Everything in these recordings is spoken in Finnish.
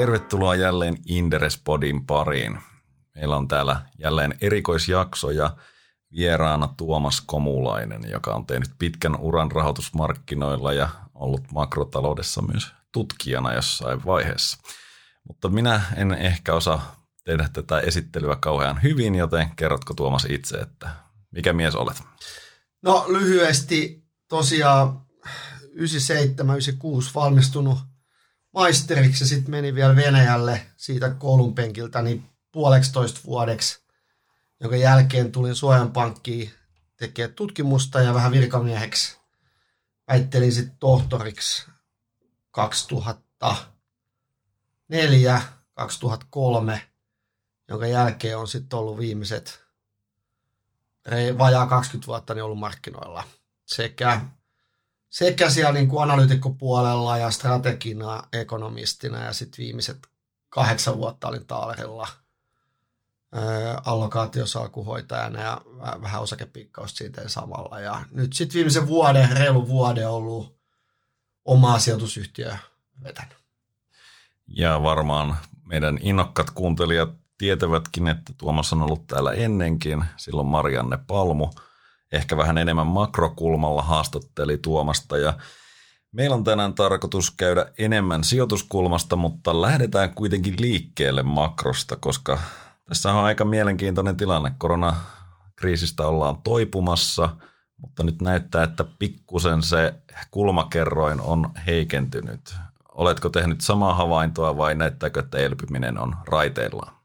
Tervetuloa jälleen Inderespodin pariin. Meillä on täällä jälleen erikoisjakso ja vieraana Tuomas Komulainen, joka on tehnyt pitkän uran rahoitusmarkkinoilla ja ollut makrotaloudessa myös tutkijana jossain vaiheessa. Mutta minä en ehkä osaa tehdä tätä esittelyä kauhean hyvin, joten kerrotko Tuomas itse, että mikä mies olet? No lyhyesti tosiaan 97-96 valmistunut maisteriksi ja sitten meni vielä Venäjälle siitä koulun penkiltä niin puoleksitoista vuodeksi, jonka jälkeen tulin Suojan pankkiin tekemään tutkimusta ja vähän virkamieheksi. Väittelin sitten tohtoriksi 2004, 2003, jonka jälkeen on sitten ollut viimeiset vajaa 20 vuotta niin ollut markkinoilla. Sekä, sekä siellä niin kuin analyytikkopuolella ja strategina, ekonomistina ja sitten viimeiset kahdeksan vuotta olin Taalerilla allokaatiosalkuhoitajana ja vähän osakepiikkausta siitä samalla. Ja nyt sitten viimeisen vuoden, reilu vuoden ollut omaa sijoitusyhtiöä vetänyt. Ja varmaan meidän innokkat kuuntelijat tietävätkin, että Tuomas on ollut täällä ennenkin. Silloin Marianne Palmu ehkä vähän enemmän makrokulmalla haastatteli Tuomasta ja Meillä on tänään tarkoitus käydä enemmän sijoituskulmasta, mutta lähdetään kuitenkin liikkeelle makrosta, koska tässä on aika mielenkiintoinen tilanne. Koronakriisistä ollaan toipumassa, mutta nyt näyttää, että pikkusen se kulmakerroin on heikentynyt. Oletko tehnyt samaa havaintoa vai näyttääkö, että elpyminen on raiteillaan?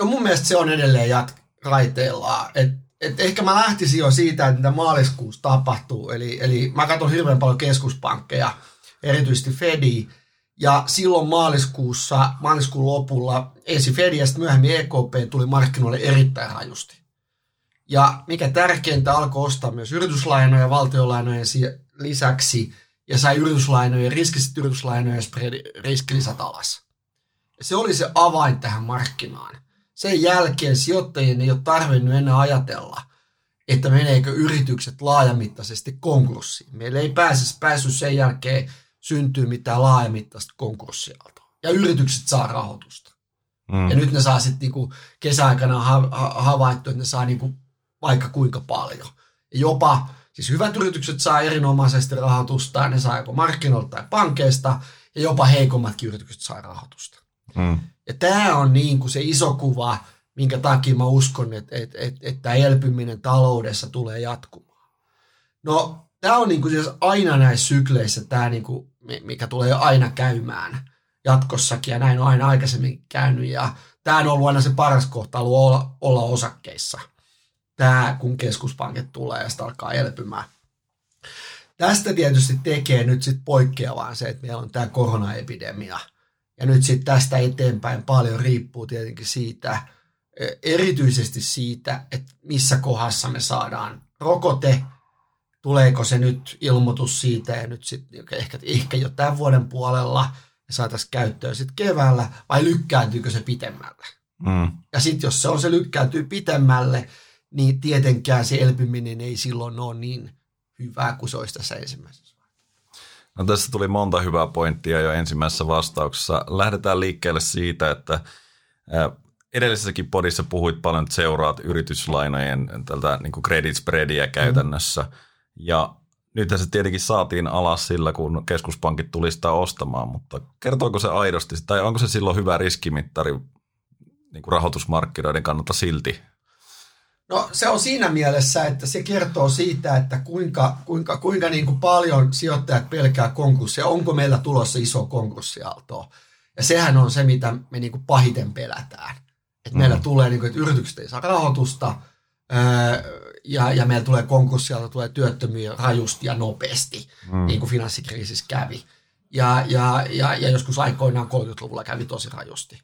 No mun mielestä se on edelleen jat- raiteillaan. Et, et ehkä mä lähtisin jo siitä, että mitä maaliskuussa tapahtuu. Eli, eli mä katson hirveän paljon keskuspankkeja, erityisesti Fedi. Ja silloin maaliskuussa, maaliskuun lopulla, ensin Fedi ja myöhemmin EKP tuli markkinoille erittäin rajusti. Ja mikä tärkeintä, alkoi ostaa myös yrityslainoja valtiolainojen lisäksi ja sai yrityslainojen, riskiset yrityslainojen riskilisät alas. Ja se oli se avain tähän markkinaan sen jälkeen sijoittajien ei ole tarvinnut enää ajatella, että meneekö yritykset laajamittaisesti konkurssiin. Meillä ei pääse, päässyt sen jälkeen syntyy mitään laajamittaista konkurssiaaltoa. Ja yritykset saa rahoitusta. Mm. Ja nyt ne saa sitten niinku kesäaikana ha- ha- havaittu, että ne saa niinku vaikka kuinka paljon. Ja jopa, siis hyvät yritykset saa erinomaisesti rahoitusta, ne saa joko markkinoilta tai pankeista, ja jopa heikommatkin yritykset saa rahoitusta. Mm. Ja tämä on niin kuin se iso kuva, minkä takia mä uskon, että, että, että, että elpyminen taloudessa tulee jatkumaan. No, tämä on niin kuin siis aina näissä sykleissä tämä, niin kuin, mikä tulee aina käymään jatkossakin, ja näin on aina aikaisemmin käynyt, ja tämä on ollut aina se paras kohta olla, olla osakkeissa. Tämä, kun keskuspankit tulee ja sitä alkaa elpymään. Tästä tietysti tekee nyt sitten poikkeavaa se, että meillä on tämä koronaepidemia – ja nyt sitten tästä eteenpäin paljon riippuu tietenkin siitä, e, erityisesti siitä, että missä kohdassa me saadaan rokote, tuleeko se nyt ilmoitus siitä ja nyt sitten ehkä, ehkä jo tämän vuoden puolella ja saataisiin käyttöön sitten keväällä, vai lykkääntyykö se pitemmälle. Mm. Ja sitten jos se on se lykkääntyy pitemmälle, niin tietenkään se elpyminen ei silloin ole niin hyvää kuin se olisi tässä ensimmäisessä. No tässä tuli monta hyvää pointtia jo ensimmäisessä vastauksessa. Lähdetään liikkeelle siitä, että edellisessäkin podissa puhuit paljon, että seuraat yrityslainojen tältä niin kuin credit spreadia käytännössä. Mm. Ja nyt se tietenkin saatiin alas sillä, kun keskuspankit tuli sitä ostamaan, mutta kertooko se aidosti, tai onko se silloin hyvä riskimittari niin kuin rahoitusmarkkinoiden kannalta silti? No se on siinä mielessä, että se kertoo siitä, että kuinka, kuinka, kuinka niin kuin paljon sijoittajat pelkää konkurssia. Onko meillä tulossa iso konkurssiaalto? Ja sehän on se, mitä me niin kuin pahiten pelätään. Että mm. meillä tulee, niin kuin, että yritykset ei saa rahoitusta ja, ja meillä tulee konkurssiaalto, tulee työttömiä rajusti ja nopeasti, mm. niin kuin finanssikriisissä kävi. Ja, ja, ja, ja joskus aikoinaan 30-luvulla kävi tosi rajusti.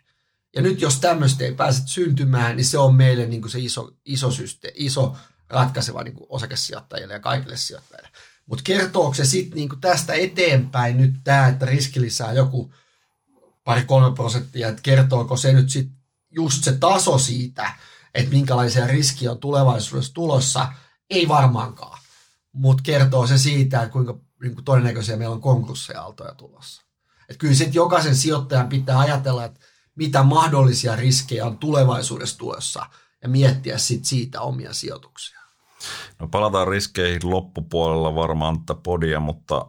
Ja nyt jos tämmöistä ei pääse syntymään, niin se on meille niin kuin se iso, iso, syste, iso ratkaiseva niin kuin osakesijoittajille ja kaikille sijoittajille. Mutta kertooko se sitten niin tästä eteenpäin nyt tämä, että riski lisää joku pari-kolme prosenttia, että kertooko se nyt sitten just se taso siitä, että minkälaisia riskiä on tulevaisuudessa tulossa, ei varmaankaan. Mutta kertoo se siitä, että kuinka niin kuin todennäköisiä meillä on konkurssiaaltoja tulossa. Et kyllä sitten jokaisen sijoittajan pitää ajatella, että mitä mahdollisia riskejä on tulevaisuudessa tulossa ja miettiä sit siitä omia sijoituksia. No palataan riskeihin loppupuolella varmaan tätä podia, mutta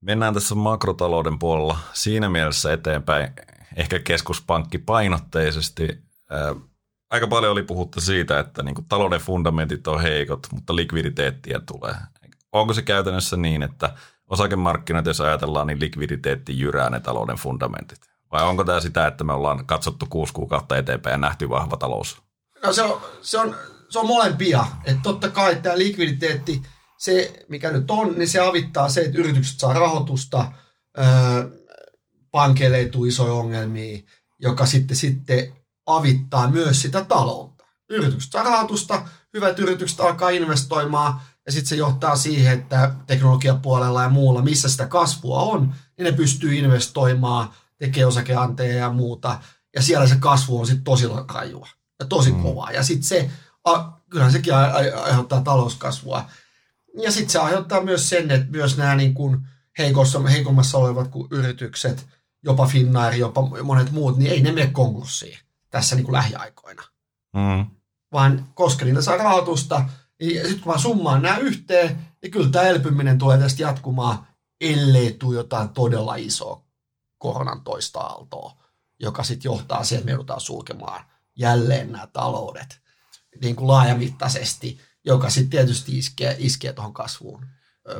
mennään tässä makrotalouden puolella siinä mielessä eteenpäin, ehkä keskuspankki painotteisesti. Aika paljon oli puhuttu siitä, että niin kuin talouden fundamentit on heikot, mutta likviditeettiä tulee. Onko se käytännössä niin, että osakemarkkinat, jos ajatellaan, niin likviditeetti jyrää ne talouden fundamentit? Vai onko tämä sitä, että me ollaan katsottu kuusi kuukautta eteenpäin ja nähty vahva talous? No se on, se on, se on molempia. Että totta kai tämä likviditeetti, se mikä nyt on, niin se avittaa se, että yritykset saa rahoitusta, öö, pankeille ei tule isoja ongelmia, joka sitten, sitten avittaa myös sitä taloutta. Yritykset saa rahoitusta, hyvät yritykset alkaa investoimaan, ja sitten se johtaa siihen, että teknologiapuolella ja muulla, missä sitä kasvua on, niin ne pystyy investoimaan, tekee osakeanteja ja muuta, ja siellä se kasvu on sitten tosi rajua ja tosi mm. kovaa. Ja sitten se, a, kyllähän sekin aiheuttaa talouskasvua. Ja sitten se aiheuttaa myös sen, että myös nämä niin kuin heikossa, heikommassa olevat kuin yritykset, jopa Finnair, jopa monet muut, niin ei ne mene konkurssiin tässä niin kuin lähiaikoina. Mm. Vaan koska niitä saa rahoitusta, niin sitten kun mä summaan nämä yhteen, niin kyllä tämä elpyminen tulee tästä jatkumaan, ellei tule jotain todella isoa koronan toista aaltoa, joka sitten johtaa siihen, että me joudutaan sulkemaan jälleen nämä taloudet niin kuin laajamittaisesti, joka sitten tietysti iskee, iskee tuohon kasvuun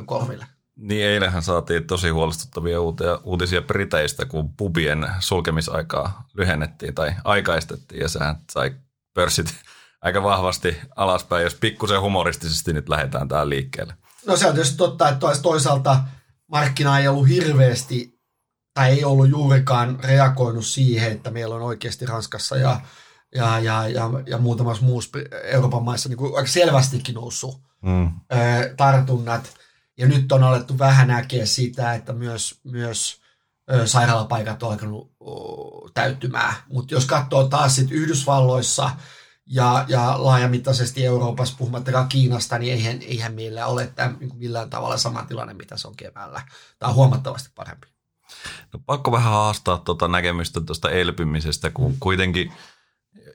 korville. Niin eilähän saatiin tosi huolestuttavia uutisia Briteistä, kun pubien sulkemisaikaa lyhennettiin tai aikaistettiin ja sehän sai pörssit aika vahvasti alaspäin, jos pikkusen humoristisesti nyt lähdetään tähän liikkeelle. No se on tietysti totta, että toisaalta markkina ei ollut hirveästi tai ei ollut juurikaan reagoinut siihen, että meillä on oikeasti Ranskassa ja, ja, ja, ja, ja muutamassa muussa Euroopan maissa niin kuin aika selvästikin noussut mm. tartunnat. Ja nyt on alettu vähän näkeä sitä, että myös, myös sairaalapaikat on alkanut täyttymään. Mutta jos katsoo taas sit Yhdysvalloissa ja, ja laajamittaisesti Euroopassa, puhumattakaan Kiinasta, niin eihän, eihän meillä ole tämän, niin millään tavalla sama tilanne, mitä se on keväällä. Tämä on huomattavasti parempi. No, pakko vähän haastaa tuota näkemystä tuosta elpymisestä, kun kuitenkin –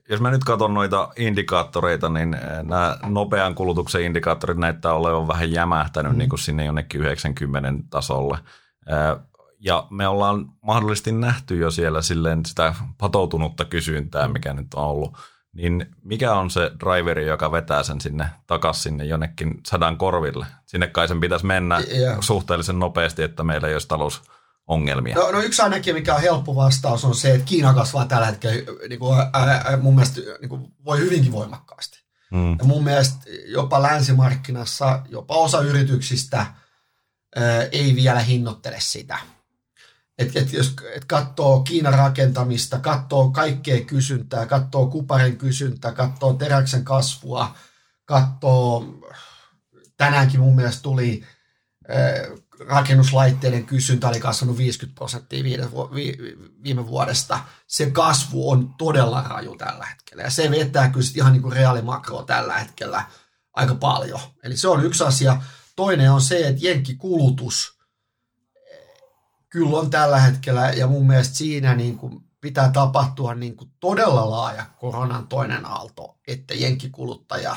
jos mä nyt katson noita indikaattoreita, niin eh, nämä nopean kulutuksen indikaattorit näyttää olevan vähän jämähtänyt mm. niin kuin sinne jonnekin 90 tasolle. Eh, ja me ollaan mahdollisesti nähty jo siellä silleen sitä patoutunutta kysyntää, mikä nyt on ollut. Niin mikä on se driveri, joka vetää sen sinne takaisin sinne jonnekin sadan korville? Sinne kai sen pitäisi mennä yeah. suhteellisen nopeasti, että meillä ei olisi talous ongelmia? No, no yksi ainakin, mikä on helppo vastaus, on se, että Kiina kasvaa tällä hetkellä niin kuin, ää, mun mielestä niin kuin, voi hyvinkin voimakkaasti. Mm. Ja mun mielestä jopa länsimarkkinassa, jopa osa yrityksistä ää, ei vielä hinnoittele sitä. Et, et jos et katsoo Kiinan rakentamista, katsoo kaikkea kysyntää, katsoo kuparin kysyntää, katsoo teräksen kasvua, katsoo, tänäänkin mun mielestä tuli rakennuslaitteiden kysyntä oli kasvanut 50 prosenttia viime vuodesta. Se kasvu on todella raju tällä hetkellä ja se vetää kyllä ihan niin kuin reaalimakroa tällä hetkellä aika paljon. Eli se on yksi asia. Toinen on se, että jenkkikulutus kyllä on tällä hetkellä ja mun mielestä siinä niin kuin pitää tapahtua niin kuin todella laaja koronan toinen aalto, että jenkkikuluttaja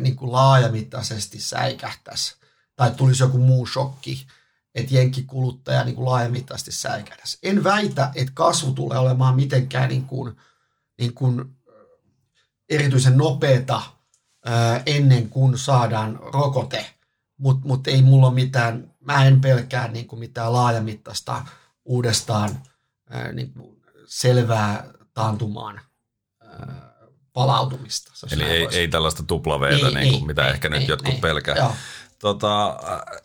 niin kuin laajamittaisesti säikähtäisi tai tulisi joku muu shokki, että jenkkikuluttaja niin kuin laajamittaisesti säikähdäisi. En väitä, että kasvu tulee olemaan mitenkään niin kuin, niin kuin erityisen nopeata ennen kuin saadaan rokote, mutta mut ei mulla ole mitään, mä en pelkää niin kuin mitään laajamittaista uudestaan niin kuin selvää taantumaan palautumista. Eli ei, ei tällaista tuplaveetä, niin kuin, mitä ei, ehkä ei, nyt jotkut ei, pelkää. Joo. Tota,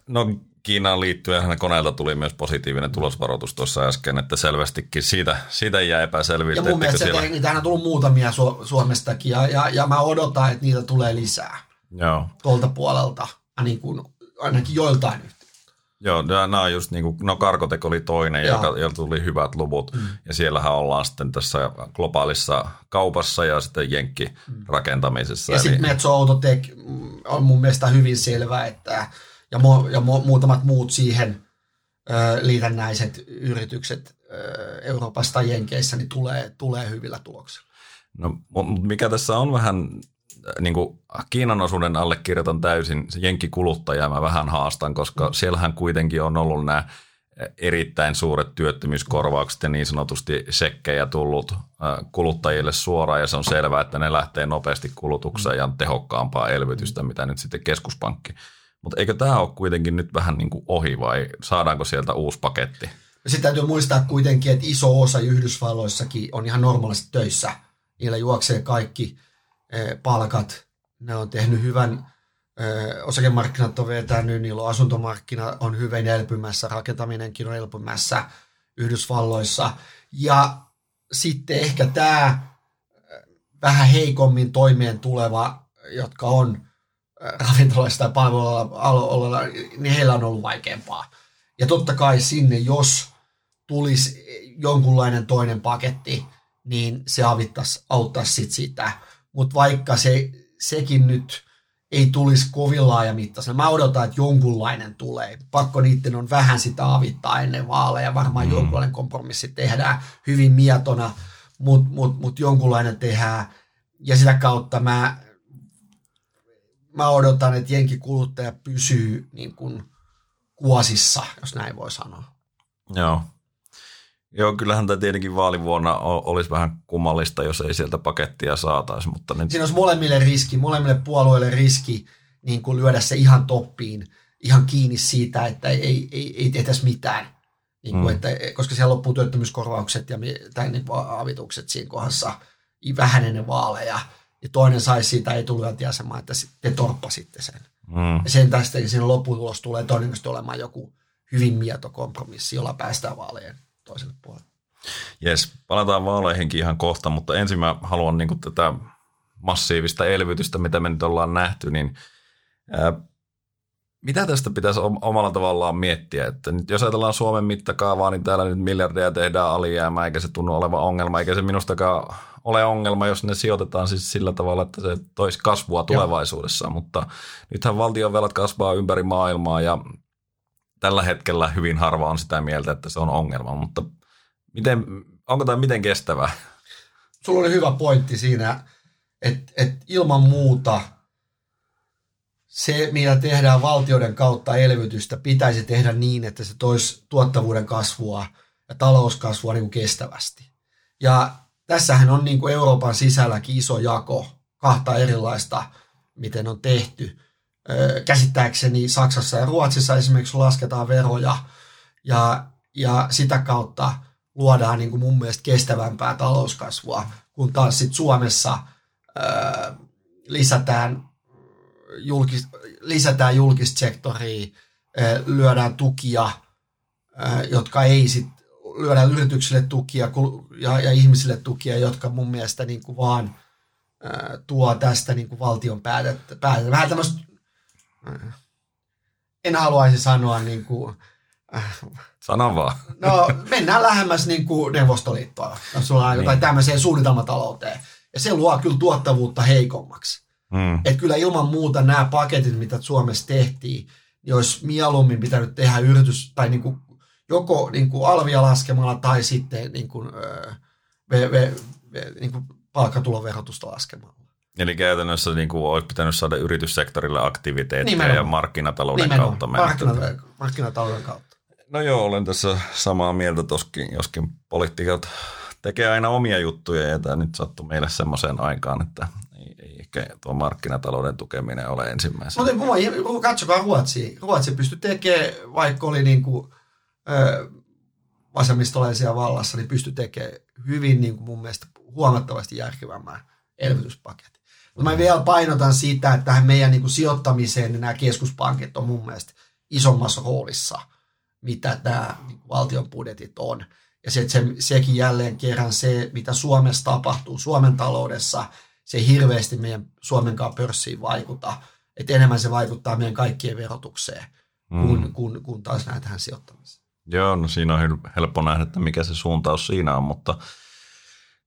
no Kiinaan liittyen koneelta tuli myös positiivinen tulosvaroitus tuossa äsken, että selvästikin siitä, siitä jää epäselvyyttä. Ja mun mielestä siellä... niitä on tullut muutamia Su- Suomestakin ja, ja, ja mä odotan, että niitä tulee lisää Joo. tuolta puolelta, niin kuin, ainakin joiltain Joo, nämä on just niin kuin, no Karkotek oli toinen, joka, jolla tuli hyvät luvut. Mm. Ja siellähän ollaan sitten tässä globaalissa kaupassa ja sitten Jenkki mm. rakentamisessa. Ja sitten Metso Autotek on mun mielestä hyvin selvä, että ja, mu, ja mu, muutamat muut siihen liitännäiset yritykset Euroopasta tai Jenkeissä, niin tulee, tulee hyvillä tuloksilla. No, mikä tässä on vähän, niin kuin Kiinan osuuden allekirjoitan täysin, se jenkkikuluttaja mä vähän haastan, koska mm. siellähän kuitenkin on ollut nämä erittäin suuret työttömyyskorvaukset ja niin sanotusti sekkejä tullut kuluttajille suoraan ja se on selvää, että ne lähtee nopeasti kulutukseen ja tehokkaampaa elvytystä, mitä nyt sitten keskuspankki. Mutta eikö tämä ole kuitenkin nyt vähän niin kuin ohi vai saadaanko sieltä uusi paketti? Sitten täytyy muistaa kuitenkin, että iso osa Yhdysvalloissakin on ihan normaalisti töissä. Niillä juoksee kaikki palkat. Ne on tehnyt hyvän osakemarkkinat on vetänyt, niillä on asuntomarkkina on hyvin elpymässä, rakentaminenkin on elpymässä Yhdysvalloissa. Ja sitten ehkä tämä vähän heikommin toimeen tuleva, jotka on ravintoloissa tai palveluilla, niin heillä on ollut vaikeampaa. Ja totta kai sinne, jos tulisi jonkunlainen toinen paketti, niin se avittaisi, auttaisi sit sitä. Mutta vaikka se, sekin nyt ei tulisi kovin laajamittaisena. Mä odotan, että jonkunlainen tulee. Pakko niiden on vähän sitä avittaa ennen vaaleja. Varmaan mm. jonkunlainen kompromissi tehdään hyvin mietona, mutta mut, mut jonkunlainen tehdään. Ja sitä kautta mä, mä odotan, että jenki kuluttaja pysyy niin kuin kuosissa, jos näin voi sanoa. Joo. Joo, kyllähän tämä tietenkin vaalivuonna olisi vähän kummallista, jos ei sieltä pakettia saataisi. Mutta nyt... Siinä olisi molemmille riski, molemmille puolueille riski niin kuin lyödä se ihan toppiin, ihan kiinni siitä, että ei, ei, ei, tehtäisi mitään. Niin kuin, mm. että, koska siellä loppuu työttömyyskorvaukset ja tai niin avitukset siinä kohdassa vähän ennen vaaleja. Ja toinen saisi siitä etulyöntiasemaa, että te torppasitte sen. Mm. Ja sen tästä siinä lopputulos tulee todennäköisesti olemaan joku hyvin mieto kompromissi, jolla päästään vaaleen toiselle puolelle. Jes, palataan vaaleihinkin ihan kohta, mutta ensin mä haluan niin tätä massiivista elvytystä, mitä me nyt ollaan nähty, niin ää, mitä tästä pitäisi omalla tavallaan miettiä? Että nyt jos ajatellaan Suomen mittakaavaa, niin täällä nyt miljardeja tehdään alijäämää, eikä se tunnu olevan ongelma, eikä se minustakaan ole ongelma, jos ne sijoitetaan siis sillä tavalla, että se toisi kasvua tulevaisuudessa, Joo. mutta nythän valtion velat kasvaa ympäri maailmaa ja tällä hetkellä hyvin harva on sitä mieltä, että se on ongelma, mutta miten, onko tämä miten kestävää? Sulla oli hyvä pointti siinä, että, että ilman muuta se, mitä tehdään valtioiden kautta elvytystä, pitäisi tehdä niin, että se toisi tuottavuuden kasvua ja talouskasvua niin kuin kestävästi. Ja tässähän on niin kuin Euroopan sisälläkin iso jako, kahta erilaista, miten on tehty käsittääkseni Saksassa ja Ruotsissa esimerkiksi lasketaan veroja ja, ja sitä kautta luodaan niin kuin mun mielestä kestävämpää talouskasvua, kun taas sit Suomessa ää, lisätään, julkis, lisätään julkista sektoria, ää, lyödään tukia, ää, jotka ei sit, lyödään yrityksille tukia ja, ja ihmisille tukia, jotka mun mielestä niin kuin vaan ää, tuo tästä niin kuin valtion päätettä, päätettä. Vähän tämmöistä en haluaisi sanoa niin kuin, äh, Sano vaan. No mennään lähemmäs niin kuin Neuvostoliittoa, jos sulla on niin. jotain tämmöiseen suunnitelmatalouteen. Ja se luo kyllä tuottavuutta heikommaksi. Mm. Että kyllä ilman muuta nämä paketit, mitä Suomessa tehtiin, niin olisi mieluummin pitänyt tehdä yritys, tai niin kuin, joko niin kuin alvia laskemalla tai sitten niin kuin, öö, ve, ve, ve, niin kuin palkkatuloverotusta laskemalla. Eli käytännössä niin kuin olisi pitänyt saada yrityssektorille aktiviteetteja Nimenomaan. ja markkinatalouden Nimenomaan. kautta. Markkinatalouden, markkinatalouden kautta. No joo, olen tässä samaa mieltä toskin, joskin poliitikot tekee aina omia juttuja ja tämä nyt sattui meille semmoiseen aikaan, että ei, ei ehkä tuo markkinatalouden tukeminen ole ensimmäisenä. Mutta katsokaa Ruotsi. Ruotsi pystyi tekemään, vaikka oli niin kuin, ö, vasemmistolaisia vallassa, niin pystyi tekemään hyvin niin kuin mun mielestä huomattavasti järkevämmän elvytyspaketin. Mutta mä vielä painotan sitä, että tähän meidän niin kuin sijoittamiseen niin nämä keskuspankit on mun mielestä isommassa roolissa, mitä nämä niin valtion budjetit on. Ja se, se, sekin jälleen kerran se, mitä Suomessa tapahtuu, Suomen taloudessa, se ei hirveästi meidän Suomenkaan pörssiin vaikuta. Että enemmän se vaikuttaa meidän kaikkien verotukseen, mm. kun, kun, kun taas näin tähän sijoittamiseen. Joo, no siinä on helppo nähdä, että mikä se suuntaus siinä on, mutta –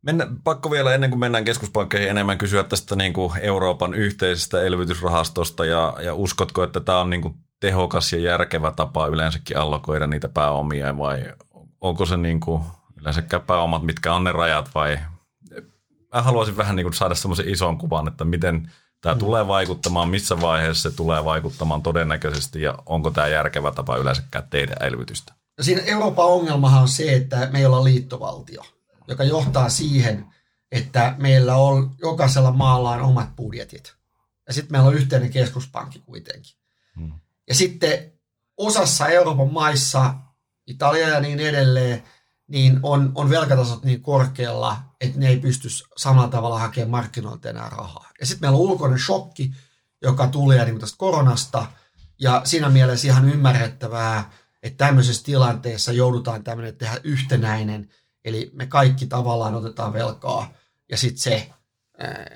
Mennä, pakko vielä ennen kuin mennään keskuspankkeihin enemmän kysyä tästä niin kuin Euroopan yhteisestä elvytysrahastosta ja, ja uskotko, että tämä on niin kuin tehokas ja järkevä tapa yleensäkin allokoida niitä pääomia vai onko se niin kuin yleensäkään pääomat, mitkä on ne rajat vai mä haluaisin vähän niin kuin saada semmoisen ison kuvan, että miten tämä mm. tulee vaikuttamaan, missä vaiheessa se tulee vaikuttamaan todennäköisesti ja onko tämä järkevä tapa yleensäkään tehdä elvytystä? Siinä Euroopan ongelmahan on se, että me ei olla liittovaltio, joka johtaa siihen, että meillä on jokaisella maalla on omat budjetit. Ja sitten meillä on yhteinen keskuspankki kuitenkin. Hmm. Ja sitten osassa Euroopan maissa, Italia ja niin edelleen, niin on, on velkatasot niin korkealla, että ne ei pysty samalla tavalla hakemaan markkinoilta enää rahaa. Ja sitten meillä on ulkoinen shokki, joka tulee niin tästä koronasta, ja siinä mielessä ihan ymmärrettävää, että tämmöisessä tilanteessa joudutaan tämmöinen tehdä yhtenäinen, eli me kaikki tavallaan otetaan velkaa, ja sitten se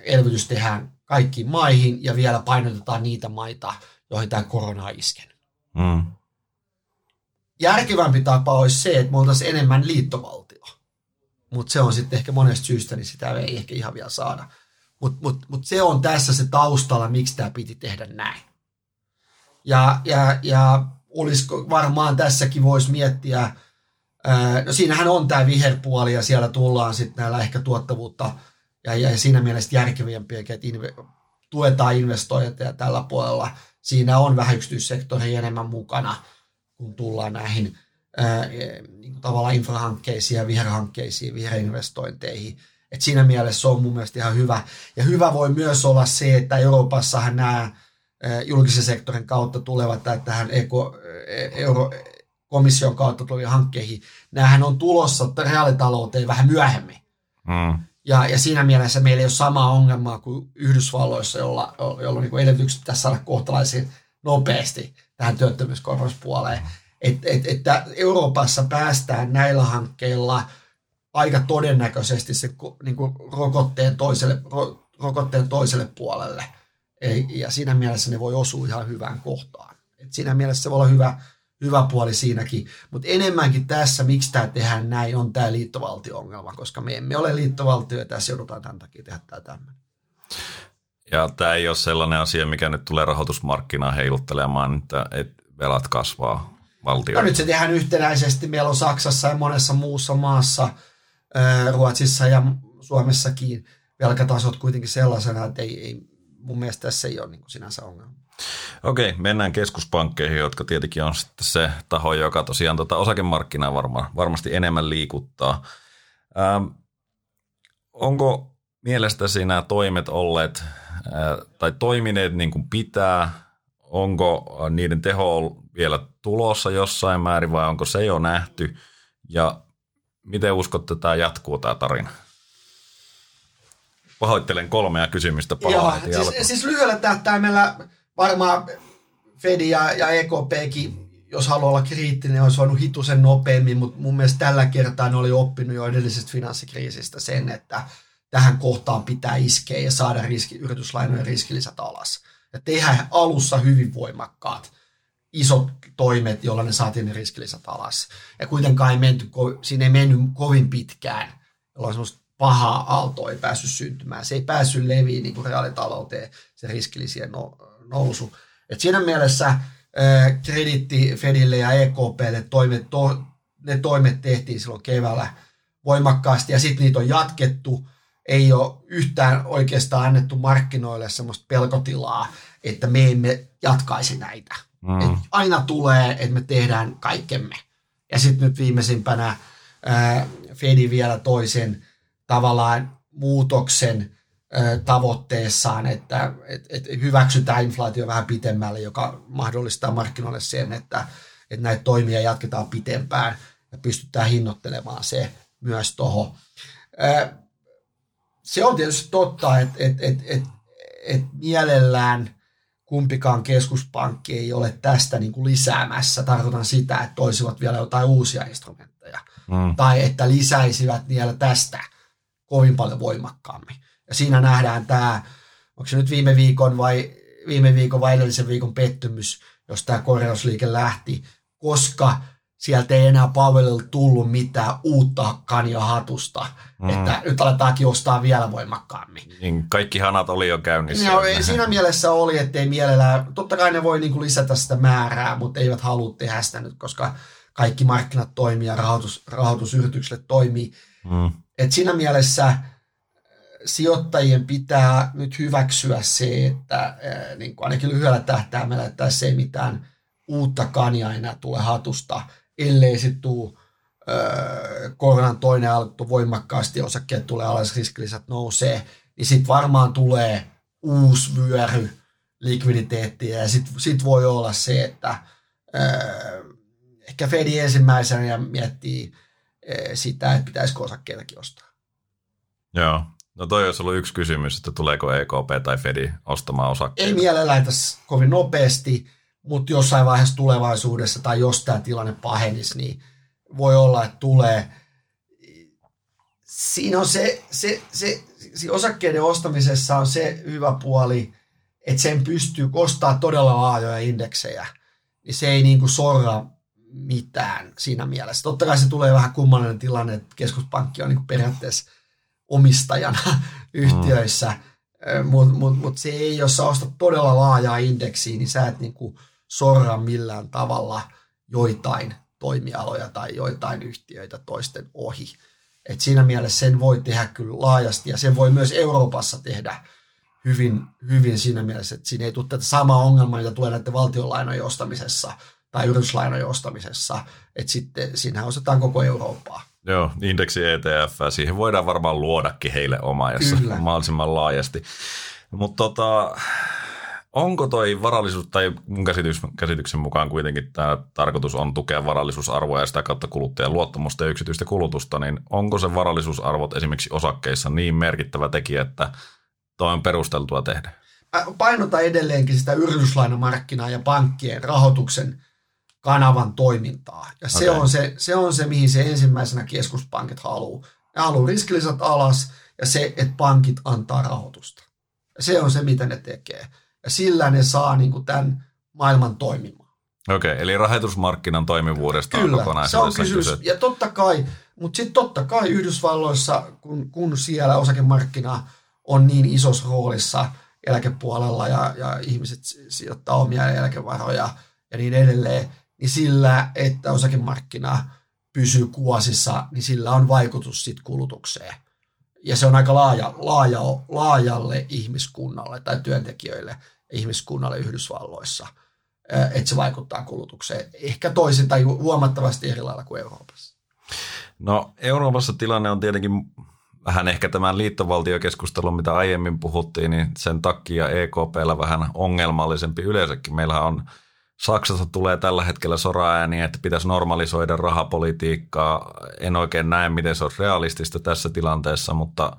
elvytys tehdään kaikkiin maihin, ja vielä painotetaan niitä maita, joihin tämä korona on iskenyt. Mm järkevämpi tapa olisi se, että me oltaisiin enemmän liittovaltio. Mutta se on sitten ehkä monesta syystä, niin sitä ei ehkä ihan vielä saada. Mutta mut, mut se on tässä se taustalla, miksi tämä piti tehdä näin. Ja, ja, ja olisiko varmaan tässäkin voisi miettiä, no siinähän on tämä viherpuoli ja siellä tullaan sitten näillä ehkä tuottavuutta ja, ja siinä mielessä järkeviempiä, että inve, tuetaan investointeja tällä puolella. Siinä on vähän yksityissektori enemmän mukana – kun tullaan näihin ää, niin tavallaan infrahankkeisiin ja viherhankkeisiin, viherinvestointeihin. Et siinä mielessä se on mun mielestä ihan hyvä. Ja hyvä voi myös olla se, että Euroopassahan nämä julkisen sektorin kautta tulevat tähän eko, euro, komission kautta tuleviin hankkeihin, näähän on tulossa reaalitalouteen vähän myöhemmin. Mm. Ja, ja siinä mielessä meillä ei ole samaa ongelmaa kuin Yhdysvalloissa, jolla, jolla niin edellytykset pitäisi saada kohtalaisen nopeasti tähän työttömyyskorvauspuoleen. Et, et, että Euroopassa päästään näillä hankkeilla aika todennäköisesti se niin kuin rokotteen, toiselle, ro, rokotteen toiselle puolelle. Ja siinä mielessä ne voi osua ihan hyvään kohtaan. Et siinä mielessä se voi olla hyvä, hyvä puoli siinäkin. Mutta enemmänkin tässä, miksi tämä tehdään näin, on tämä liittovaltio-ongelma, koska me emme ole liittovaltio ja tässä joudutaan tämän takia tehdä tämä tämmöinen. Ja tämä ei ole sellainen asia, mikä nyt tulee rahoitusmarkkinaan heiluttelemaan, että, että velat kasvaa valtioon. No nyt se tehdään yhtenäisesti. Meillä on Saksassa ja monessa muussa maassa, Ruotsissa ja Suomessakin velkatasot kuitenkin sellaisena, että ei, ei mun mielestä tässä ei ole niin sinänsä ongelma. Okei, mennään keskuspankkeihin, jotka tietenkin on sitten se taho, joka tosiaan tota osakemarkkinaa varma, varmasti enemmän liikuttaa. Ähm, onko mielestäsi nämä toimet olleet tai toimineet niin kuin pitää? Onko niiden teho vielä tulossa jossain määrin vai onko se jo nähty? Ja miten uskotte, että tämä jatkuu tämä tarina? Pahoittelen kolmea kysymystä Joo, siis, siis lyhyellä tähtäimellä varmaan Fedi ja, ja EKPkin, jos haluaa olla kriittinen, olisi voinut hitusen nopeammin, mutta mun mielestä tällä kertaa ne oli oppinut jo edellisestä finanssikriisistä sen, että – tähän kohtaan pitää iskeä ja saada riski, yrityslainojen riskilisät alas. Ja tehdä alussa hyvin voimakkaat isot toimet, joilla ne saatiin ne riskilisät alas. Ja kuitenkaan ei menty, siinä ei mennyt kovin pitkään, jolloin semmoista pahaa aaltoa ei päässyt syntymään. Se ei päässyt leviin niin kuin reaalitalouteen, se riskilisien nousu. Et siinä mielessä kreditti Fedille ja EKPlle toimet, to, ne toimet tehtiin silloin keväällä voimakkaasti ja sitten niitä on jatkettu ei ole yhtään oikeastaan annettu markkinoille semmoista pelkotilaa, että me emme jatkaisi näitä. Mm. Et aina tulee, että me tehdään kaikkemme. Ja sitten nyt viimeisimpänä ää, Fedi vielä toisen tavallaan muutoksen tavoitteessaan, että et, et hyväksytään inflaatio vähän pitemmälle, joka mahdollistaa markkinoille sen, että, että näitä toimia jatketaan pitempään ja pystytään hinnoittelemaan se myös tuohon se on tietysti totta, että et, et, et, et mielellään kumpikaan keskuspankki ei ole tästä niin kuin lisäämässä. Tarkoitan sitä, että toisivat vielä jotain uusia instrumentteja. Mm. Tai että lisäisivät vielä tästä kovin paljon voimakkaammin. Ja siinä nähdään tämä, onko se nyt viime viikon vai viime viikon vai edellisen viikon pettymys, jos tämä korjausliike lähti, koska sieltä ei enää Powellilla tullut mitään uutta kania hatusta, mm. että nyt aletaankin ostaa vielä voimakkaammin. Niin kaikki hanat oli jo käynnissä. No, ei, siinä mielessä oli, ettei mielellään, totta kai ne voi niin kuin lisätä sitä määrää, mutta eivät halua tehdä sitä nyt, koska kaikki markkinat toimii ja rahoitus, rahoitusyrityksille toimii. Mm. Et siinä mielessä äh, sijoittajien pitää nyt hyväksyä se, että äh, niin kuin ainakin lyhyellä tähtäimellä, että tässä ei mitään uutta kania enää tule hatusta, ellei sitten tule äh, koronan toinen aalto voimakkaasti, osakkeet tulee alas, riskilisät nousee, niin sitten varmaan tulee uusi vyöry likviditeettiä ja sitten sit voi olla se, että ehkä Fedi ensimmäisenä miettii sitä, että pitäisikö osakkeitakin ostaa. Joo. No toi olisi ollut yksi kysymys, että tuleeko EKP tai Fedi ostamaan osakkeita. Ei mielellään tässä kovin nopeasti, mutta jossain vaiheessa tulevaisuudessa tai jos tämä tilanne pahenisi, niin voi olla, että tulee. Siinä on se, se, se, se osakkeiden ostamisessa on se hyvä puoli, että sen pystyy ostaa todella laajoja indeksejä, niin se ei niin kuin sorra mitään siinä mielessä. Totta kai se tulee vähän kummallinen tilanne, että keskuspankki on niin periaatteessa omistajana yhtiöissä, mm. mutta mut, mut se ei, jos sä ostat todella laajaa indeksiä, niin sä et niin kuin sorra millään tavalla joitain toimialoja tai joitain yhtiöitä toisten ohi. Et siinä mielessä sen voi tehdä kyllä laajasti ja sen voi myös Euroopassa tehdä hyvin, hyvin siinä mielessä, että siinä ei tule tätä samaa ongelmaa, jota tulee näiden valtionlainojen ostamisessa tai yrityslainojen ostamisessa, että sitten siinähän ostetaan koko Eurooppaa. Joo, indeksi ETF, siihen voidaan varmaan luodakin heille oma, jos mahdollisimman laajasti. Mutta tota, onko toi varallisuus, tai mun käsitys, käsityksen mukaan kuitenkin tämä tarkoitus on tukea varallisuusarvoa ja sitä kautta kuluttajan luottamusta ja yksityistä kulutusta, niin onko se varallisuusarvot esimerkiksi osakkeissa niin merkittävä tekijä, että toi on perusteltua tehdä? Painota edelleenkin sitä yrityslainamarkkinaa ja pankkien rahoituksen kanavan toimintaa. Ja se, okay. on se, se on se, mihin se ensimmäisenä keskuspankit haluaa. Ne haluaa riskilisät alas ja se, että pankit antaa rahoitusta. Ja se on se, mitä ne tekee. Ja sillä ne saa niin kuin tämän maailman toimimaan. Okei, okay, eli rahoitusmarkkinan toimivuudesta Kyllä, on kokonaisuudessaan se on kysymys. Ja totta kai, mutta sitten totta kai Yhdysvalloissa, kun, kun siellä osakemarkkina on niin isossa roolissa eläkepuolella ja, ja ihmiset sijoittaa omia eläkevaroja ja niin edelleen, niin sillä, että osakemarkkina pysyy kuosissa, niin sillä on vaikutus sit kulutukseen. Ja se on aika laaja, laaja, laajalle ihmiskunnalle tai työntekijöille ihmiskunnalle Yhdysvalloissa, että se vaikuttaa kulutukseen. Ehkä toisin tai huomattavasti eri lailla kuin Euroopassa. No Euroopassa tilanne on tietenkin vähän ehkä tämän liittovaltiokeskustelun, mitä aiemmin puhuttiin, niin sen takia EKPllä vähän ongelmallisempi yleensäkin. Meillähän on Saksassa tulee tällä hetkellä soraääniä, että pitäisi normalisoida rahapolitiikkaa. En oikein näe, miten se olisi realistista tässä tilanteessa, mutta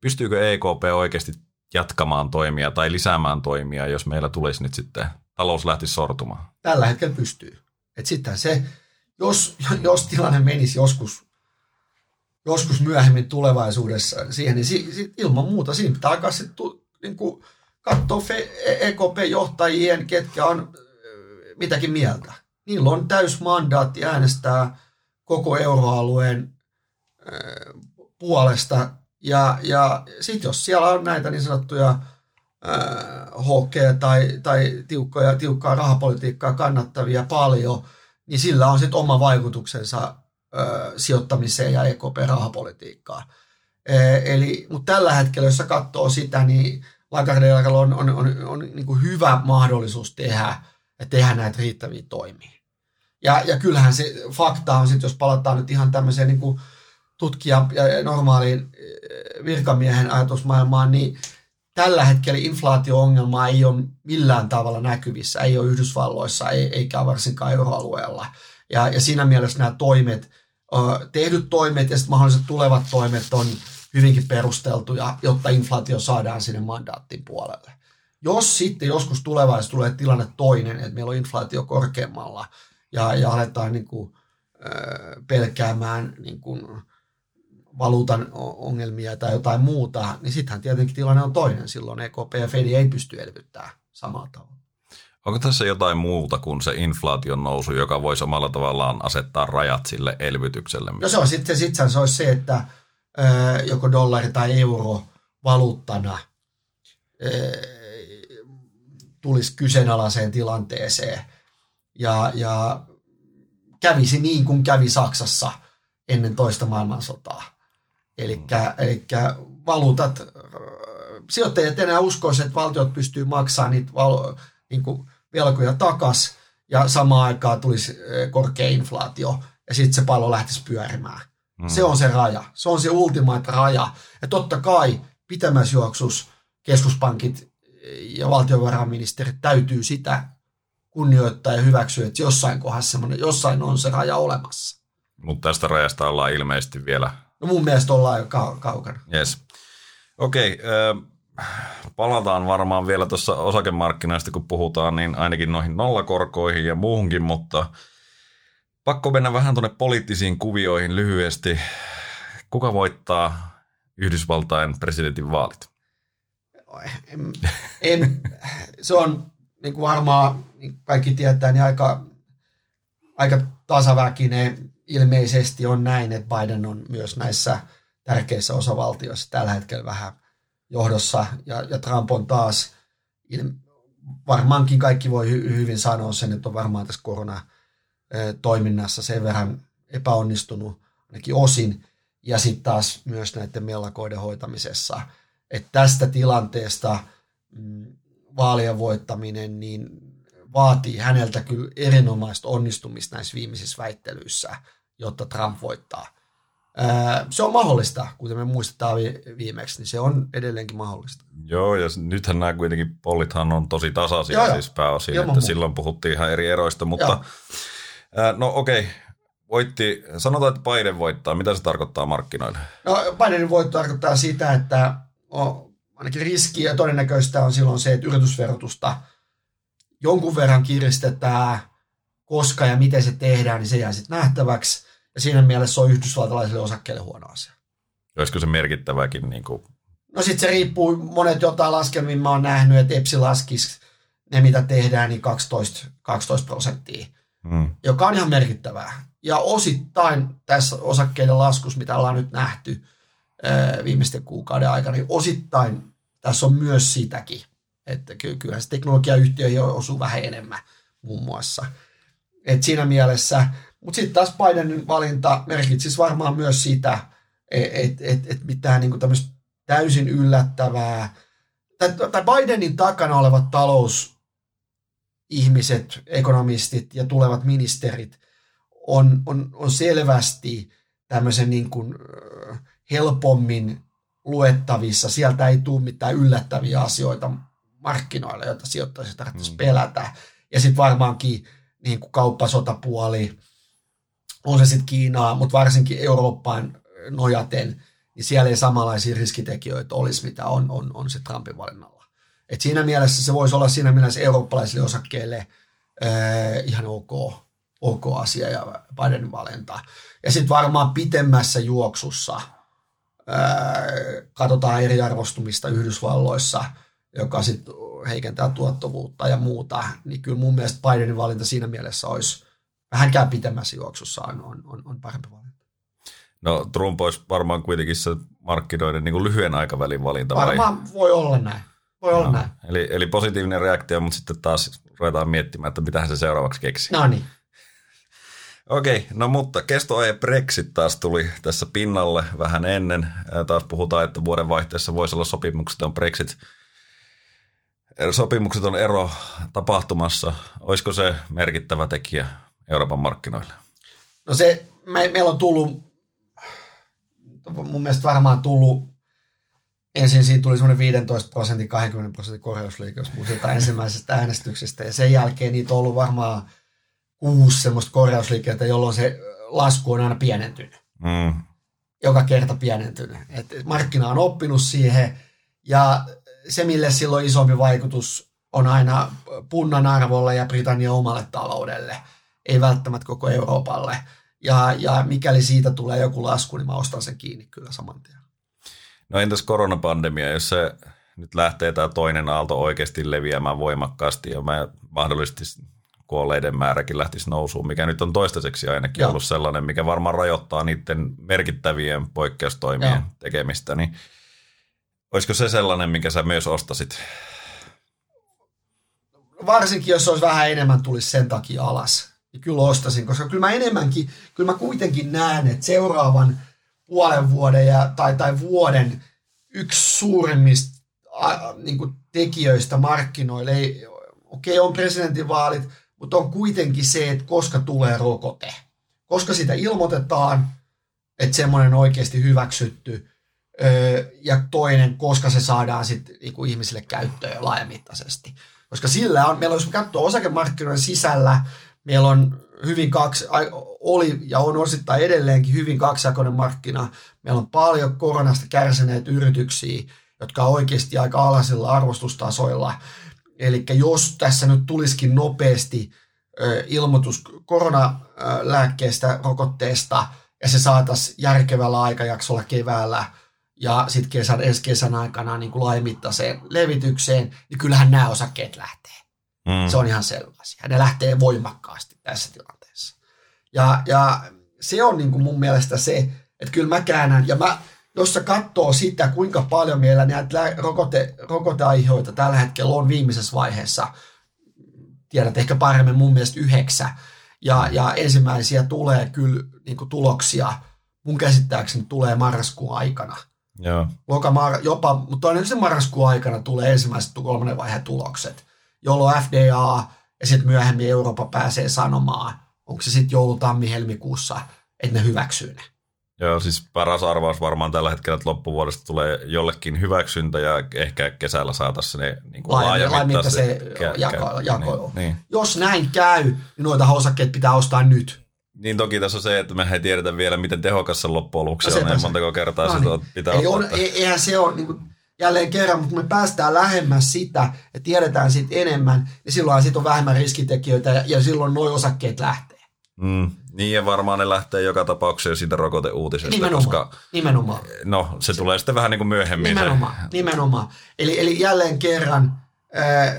pystyykö EKP oikeasti jatkamaan toimia tai lisäämään toimia, jos meillä tulisi nyt sitten talous lähti sortumaan? Tällä hetkellä pystyy. Et sitten se, jos, jos tilanne menisi joskus, joskus myöhemmin tulevaisuudessa siihen, niin si, si, ilman muuta siinä pitää alkaa sitten niin katsoa EKP-johtajien, ketkä on mitäkin mieltä. Niillä on täys mandaatti äänestää koko euroalueen puolesta. Ja, ja sitten jos siellä on näitä niin sanottuja hokkeja tai, tai tiukkoja, tiukkaa rahapolitiikkaa kannattavia paljon, niin sillä on sitten oma vaikutuksensa ö, sijoittamiseen ja EKP-rahapolitiikkaan. E, eli, mutta tällä hetkellä, jos katsoo sitä, niin Lagardella on, on, on, on, niin hyvä mahdollisuus tehdä – ja tehdä näitä riittäviä toimia. Ja, ja kyllähän se fakta on sitten, jos palataan nyt ihan tämmöiseen niin tutkija ja normaaliin eh, virkamiehen ajatusmaailmaan, niin tällä hetkellä inflaatio-ongelma ei ole millään tavalla näkyvissä, ei ole Yhdysvalloissa ei, eikä varsinkaan euroalueella. Ja, ja siinä mielessä nämä toimet, tehdyt toimet ja mahdolliset tulevat toimet on hyvinkin perusteltuja, jotta inflaatio saadaan sinne mandaattin puolelle. Jos sitten joskus tulevaisuudessa tulee tilanne toinen, että meillä on inflaatio korkeammalla ja, ja aletaan niin kuin, pelkäämään niin kuin, valuutan ongelmia tai jotain muuta, niin sittenhän tietenkin tilanne on toinen. Silloin EKP ja Fed ei pysty elvyttämään samalla tavalla. Onko tässä jotain muuta kuin se inflaation nousu, joka voi samalla tavallaan asettaa rajat sille elvytykselle? No se on sitten sit se olisi se, että ö, joko dollari tai euro valuuttana ö, tulisi kyseenalaiseen tilanteeseen ja, ja kävisi niin kuin kävi Saksassa ennen toista maailmansotaa. Eli mm. valuutat, sijoittajat enää uskoisivat, että valtiot pystyy maksamaan niitä val, niin kuin velkoja takas ja samaan aikaan tulisi korkea inflaatio ja sitten se pallo lähtisi pyörimään. Mm. Se on se raja. Se on se ultimaat raja. Ja totta kai pitämässä juoksus keskuspankit ja valtiovarainministerit täytyy sitä kunnioittaa ja hyväksyä, että jossain kohdassa semmoinen, jossain on se raja olemassa. Mutta tästä rajasta ollaan ilmeisesti vielä... No mun mielestä ollaan jo kau- kaukana. Yes. Okei, okay, palataan varmaan vielä tuossa osakemarkkinoista, kun puhutaan, niin ainakin noihin nollakorkoihin ja muuhunkin, mutta pakko mennä vähän tuonne poliittisiin kuvioihin lyhyesti. Kuka voittaa Yhdysvaltain presidentin vaalit? En, en, se on niin kuin varmaan niin kaikki tietää, niin aika, aika tasaväkinen ilmeisesti on näin, että Biden on myös näissä tärkeissä osavaltioissa tällä hetkellä vähän johdossa ja, ja Trump on taas, varmaankin kaikki voi hy, hyvin sanoa sen, että on varmaan tässä korona-toiminnassa sen verran epäonnistunut ainakin osin ja sitten taas myös näiden mellakoiden hoitamisessa. Että tästä tilanteesta mm, vaalien voittaminen niin vaatii häneltä kyllä erinomaista onnistumista näissä viimeisissä väittelyissä, jotta Trump voittaa. Se on mahdollista, kuten me muistetaan viimeksi, niin se on edelleenkin mahdollista. Joo, ja nythän nämä kuitenkin pollithan on tosi tasaisia joo, siis pääosin, että muu. silloin puhuttiin ihan eri eroista, mutta ää, no okei, okay. voitti, sanotaan, että Biden voittaa, mitä se tarkoittaa markkinoille? No Bidenin voitto tarkoittaa sitä, että on, ainakin riski ja todennäköistä on silloin se, että yritysverotusta jonkun verran kiristetään, koska ja miten se tehdään, niin se jää sitten nähtäväksi. Ja siinä mielessä on yhdysvaltalaisille osakkeille huono asia. Olisiko se merkittäväkin? Niin kuin... No sitten se riippuu, monet jotain laskelmia mä oon nähnyt, että EPSI laskisi ne, mitä tehdään, niin 12, 12 prosenttia, hmm. joka on ihan merkittävää. Ja osittain tässä osakkeiden laskus, mitä ollaan nyt nähty viimeisten kuukauden aikana, niin osittain tässä on myös sitäkin. Että kyllä se teknologiayhtiöihin osuu vähän enemmän muun muassa. Et siinä mielessä, mutta sitten taas Bidenin valinta merkitsisi varmaan myös sitä, että et, et mitään niinku täysin yllättävää, tai, tai Bidenin takana olevat talousihmiset, ekonomistit ja tulevat ministerit on, on, on selvästi tämmöisen niin kuin helpommin luettavissa. Sieltä ei tule mitään yllättäviä asioita markkinoille, joita sijoittajat tarvitsisi mm. pelätä. Ja sitten varmaankin niin kuin kauppasotapuoli, on se sitten Kiinaa, mutta varsinkin Eurooppaan nojaten, niin siellä ei samanlaisia riskitekijöitä olisi, mitä on, on, on se Trumpin valinnalla. Et siinä mielessä se voisi olla siinä mielessä eurooppalaisille osakkeille ää, ihan ok, ok asia ja Bidenin valinta. Ja sitten varmaan pitemmässä juoksussa ää, katsotaan eriarvostumista Yhdysvalloissa, joka sitten heikentää tuottavuutta ja muuta, niin kyllä mun mielestä Bidenin valinta siinä mielessä olisi vähänkään pitemmässä juoksussa on, on, on, on parempi valinta. No Trump olisi varmaan kuitenkin se markkinoiden niin kuin lyhyen aikavälin valinta. Varmaan vai? voi olla näin. Voi no, olla näin. Eli, eli positiivinen reaktio, mutta sitten taas ruvetaan miettimään, että mitä se seuraavaksi keksi. No niin. Okei, no mutta kesto ja Brexit taas tuli tässä pinnalle vähän ennen. Taas puhutaan, että vuoden vaihteessa voisi olla sopimukset on Brexit. Sopimukset on ero tapahtumassa. Olisiko se merkittävä tekijä Euroopan markkinoille? No se, me, meillä on tullut, mun mielestä varmaan tullut, ensin siitä tuli semmoinen 15 prosentin, 20 prosentin korjausliike, jos ensimmäisestä äänestyksestä, ja sen jälkeen niitä on ollut varmaan kuusi semmoista korjausliikettä, jolloin se lasku on aina pienentynyt. Mm. Joka kerta pienentynyt. Et markkina on oppinut siihen, ja se, mille silloin isompi vaikutus on aina punnan arvolla ja Britannian omalle taloudelle, ei välttämättä koko Euroopalle. Ja, ja mikäli siitä tulee joku lasku, niin mä ostan sen kiinni kyllä saman tien. No entäs koronapandemia, jos se nyt lähtee tämä toinen aalto oikeasti leviämään voimakkaasti ja mä mahdollisesti kuolleiden määräkin lähtisi nousuun, mikä nyt on toistaiseksi ainakin Joo. ollut sellainen, mikä varmaan rajoittaa niiden merkittävien poikkeustoimien Joo. tekemistä, niin olisiko se sellainen, mikä sä myös ostasit? Varsinkin, jos se olisi vähän enemmän tulisi sen takia alas, niin kyllä ostasin, koska kyllä mä enemmänkin, kyllä mä kuitenkin näen, että seuraavan puolen vuoden ja, tai, tai vuoden yksi suurimmista a, niin kuin tekijöistä markkinoille, ei, okei okay, on presidentinvaalit, mutta on kuitenkin se, että koska tulee rokote. Koska sitä ilmoitetaan, että semmoinen on oikeasti hyväksytty, ja toinen, koska se saadaan sitten niinku ihmisille käyttöön laajamittaisesti. Koska sillä on, meillä on, jos katsoo osakemarkkinoiden sisällä, meillä on hyvin kaksi, oli ja on osittain edelleenkin hyvin kaksijakoinen markkina. Meillä on paljon koronasta kärsineitä yrityksiä, jotka on oikeasti aika alasilla arvostustasoilla. Eli jos tässä nyt tulisikin nopeasti ilmoitus koronalääkkeestä, rokotteesta, ja se saataisiin järkevällä aikajaksolla keväällä ja sitten kesän, ensi kesän aikana niin kuin laajamittaiseen levitykseen, niin kyllähän nämä osakkeet lähtee. Mm. Se on ihan selvä asia. Ne lähtee voimakkaasti tässä tilanteessa. Ja, ja se on niin kuin mun mielestä se, että kyllä mä käännän, ja mä, jos sä katsoo sitä, kuinka paljon meillä näitä rokote, rokoteaiheita tällä hetkellä on viimeisessä vaiheessa, tiedät ehkä paremmin mun mielestä yhdeksä, ja, ja ensimmäisiä tulee kyllä niin tuloksia, mun käsittääkseni tulee marraskuun aikana. Joo. Loka, jopa, mutta todennäköisesti marraskuun aikana tulee ensimmäiset kolmannen vaiheen tulokset, jolloin FDA ja sitten myöhemmin Eurooppa pääsee sanomaan, onko se sitten joulu, tammi, helmikuussa, että ne hyväksyy ne. Joo, siis paras arvaus varmaan tällä hetkellä, että loppuvuodesta tulee jollekin hyväksyntä ja ehkä kesällä saataisiin ne niin kuin laajamittaisesti jako, jako. Niin, niin. Jos näin käy, niin noita osakkeet pitää ostaa nyt. Niin toki tässä on se, että me ei tiedetä vielä, miten tehokas se loppujen lopuksi on, ja montako kertaa no niin. pitää ei on, Eihän se ole niin kuin, jälleen kerran, mutta kun me päästään lähemmäs sitä ja tiedetään siitä enemmän, niin silloin siitä on vähemmän riskitekijöitä ja, ja silloin nuo osakkeet lähtee. Mm, niin ja varmaan ne lähtee joka tapauksessa siitä rokoteuutisesta. Nimenomaan. Koska, nimenomaan. No, se, se tulee sitten vähän niin kuin myöhemmin. Nimenomaan. Se. nimenomaan. Eli, eli jälleen kerran, äh,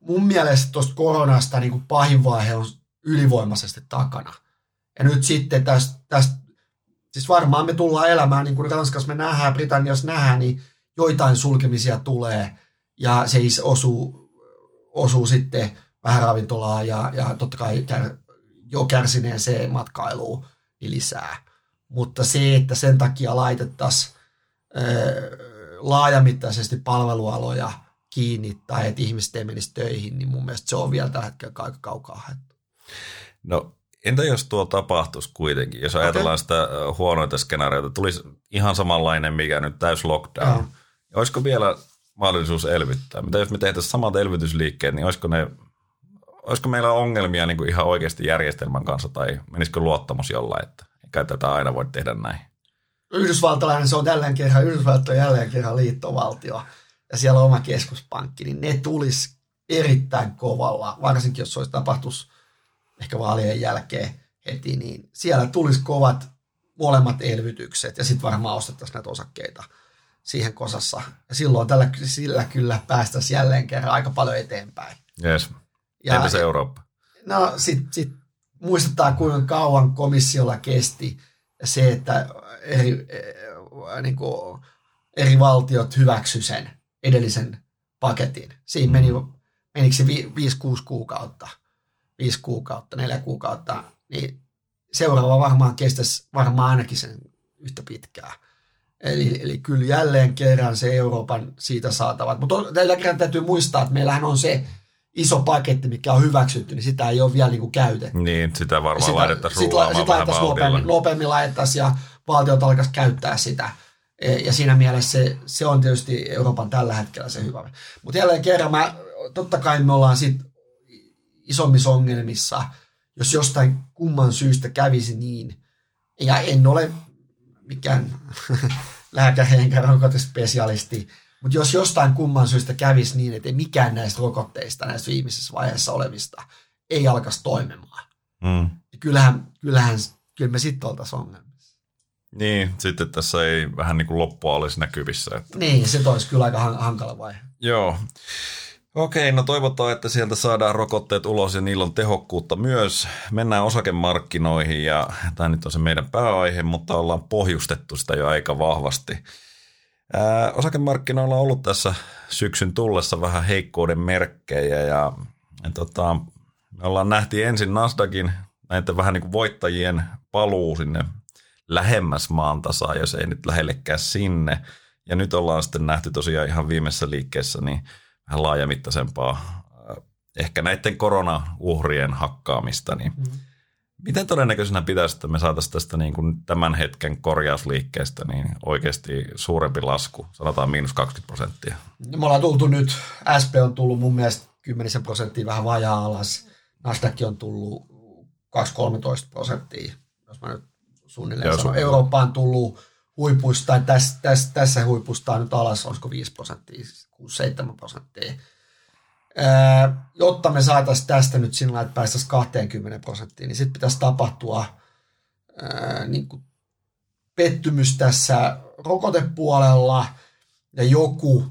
mun mielestä tuosta koronasta niin kuin pahin vaihe on ylivoimaisesti takana. Ja nyt sitten tästä, tästä siis varmaan me tullaan elämään, niin kuin Ranskassa me nähdään, Britanniassa nähdään, niin joitain sulkemisia tulee, ja se osuu, osuu sitten vähän ravintolaa ja, ja totta kai kär, jo kärsineeseen matkailuun niin lisää. Mutta se, että sen takia laitettaisiin laajamittaisesti palvelualoja kiinni tai että ihmiset ei menisi töihin, niin mun mielestä se on vielä tällä hetkellä aika kaukaa haettu. No entä jos tuo tapahtuisi kuitenkin, jos okay. ajatellaan sitä huonoita skenaarioita, tulisi ihan samanlainen, mikä nyt täys lockdown. Ja. Olisiko vielä mahdollisuus elvyttää? Mitä jos me tehtäisiin samat elvytysliikkeet, niin olisiko ne olisiko meillä ongelmia niin kuin ihan oikeasti järjestelmän kanssa tai menisikö luottamus jollain, että eikä tätä aina voi tehdä näin? Yhdysvaltalainen, se on jälleen kerran, Yhdysvallat on jälleen kerran liittovaltio ja siellä on oma keskuspankki, niin ne tulisi erittäin kovalla, varsinkin jos se olisi tapahtus ehkä vaalien jälkeen heti, niin siellä tulisi kovat molemmat elvytykset ja sitten varmaan ostettaisiin näitä osakkeita siihen kosassa. Ja silloin tällä, sillä kyllä päästäisiin jälleen kerran aika paljon eteenpäin. Yes. Ja, Entäs Eurooppa? No sitten sit muistetaan, kuinka kauan komissiolla kesti se, että eri, äh, niin kuin, eri valtiot hyväksy sen edellisen paketin. Siinä meni, menikö se 5-6 kuukautta, 5 kuukautta, 4 kuukautta, niin seuraava varmaan kestäisi varmaan ainakin sen yhtä pitkää. Eli, eli kyllä jälleen kerran se Euroopan siitä saatavat. Mutta tällä kerran täytyy muistaa, että meillähän on se iso paketti, mikä on hyväksytty, niin sitä ei ole vielä niin kuin käytetty. Niin, sitä varmaan sitä, laitettaisiin sit, rullaamaan sit vähän nopeammin, nopeammin laitettaisiin ja valtiot alkaisi käyttää sitä. E, ja siinä mielessä se, se on tietysti Euroopan tällä hetkellä se hyvä. Mutta jälleen kerran, mä, totta kai me ollaan sit isommissa ongelmissa, jos jostain kumman syystä kävisi niin, ja en ole mikään lääkäri rokotespesialisti, mutta jos jostain kumman syystä kävisi niin, että mikään näistä rokotteista, näistä viimeisessä vaiheessa olevista, ei alkaisi toimimaan, mm. niin kyllähän, kyllähän kyllä me sitten oltaisiin ongelmissa. Niin, sitten tässä ei vähän niin kuin loppua olisi näkyvissä. Että... Niin, se olisi kyllä aika hankala vaihe. Joo. Okei, no toivotaan, että sieltä saadaan rokotteet ulos ja niillä on tehokkuutta myös. Mennään osakemarkkinoihin ja tämä nyt on se meidän pääaihe, mutta ollaan pohjustettu sitä jo aika vahvasti. Osakemarkkinoilla on ollut tässä syksyn tullessa vähän heikkouden merkkejä ja, ja tota, me ollaan nähty ensin Nasdaqin näiden vähän niin kuin voittajien paluu sinne lähemmäs maantasaa, jos ei nyt lähellekään sinne. Ja nyt ollaan sitten nähty tosiaan ihan viimeisessä liikkeessä niin vähän laajamittaisempaa ehkä näiden koronauhrien hakkaamista, niin mm. Miten todennäköisenä pitäisi, että me saataisiin tästä niin kuin tämän hetken korjausliikkeestä niin oikeasti suurempi lasku, sanotaan miinus 20 prosenttia? Me ollaan tultu nyt, SP on tullut mun mielestä 10 prosenttia vähän vajaa alas, Nasdaq on tullut 2-13 prosenttia, jos mä nyt suunnilleen sanon. Eurooppa on tullut huipuista, tai tässä, tässä, tässä huipusta on nyt alas, olisiko 5 prosenttia, 6-7 prosenttia. Jotta me saataisiin tästä nyt sillä että päästäisiin 20 prosenttiin, niin sitten pitäisi tapahtua ää, niin kuin pettymys tässä rokotepuolella ja joku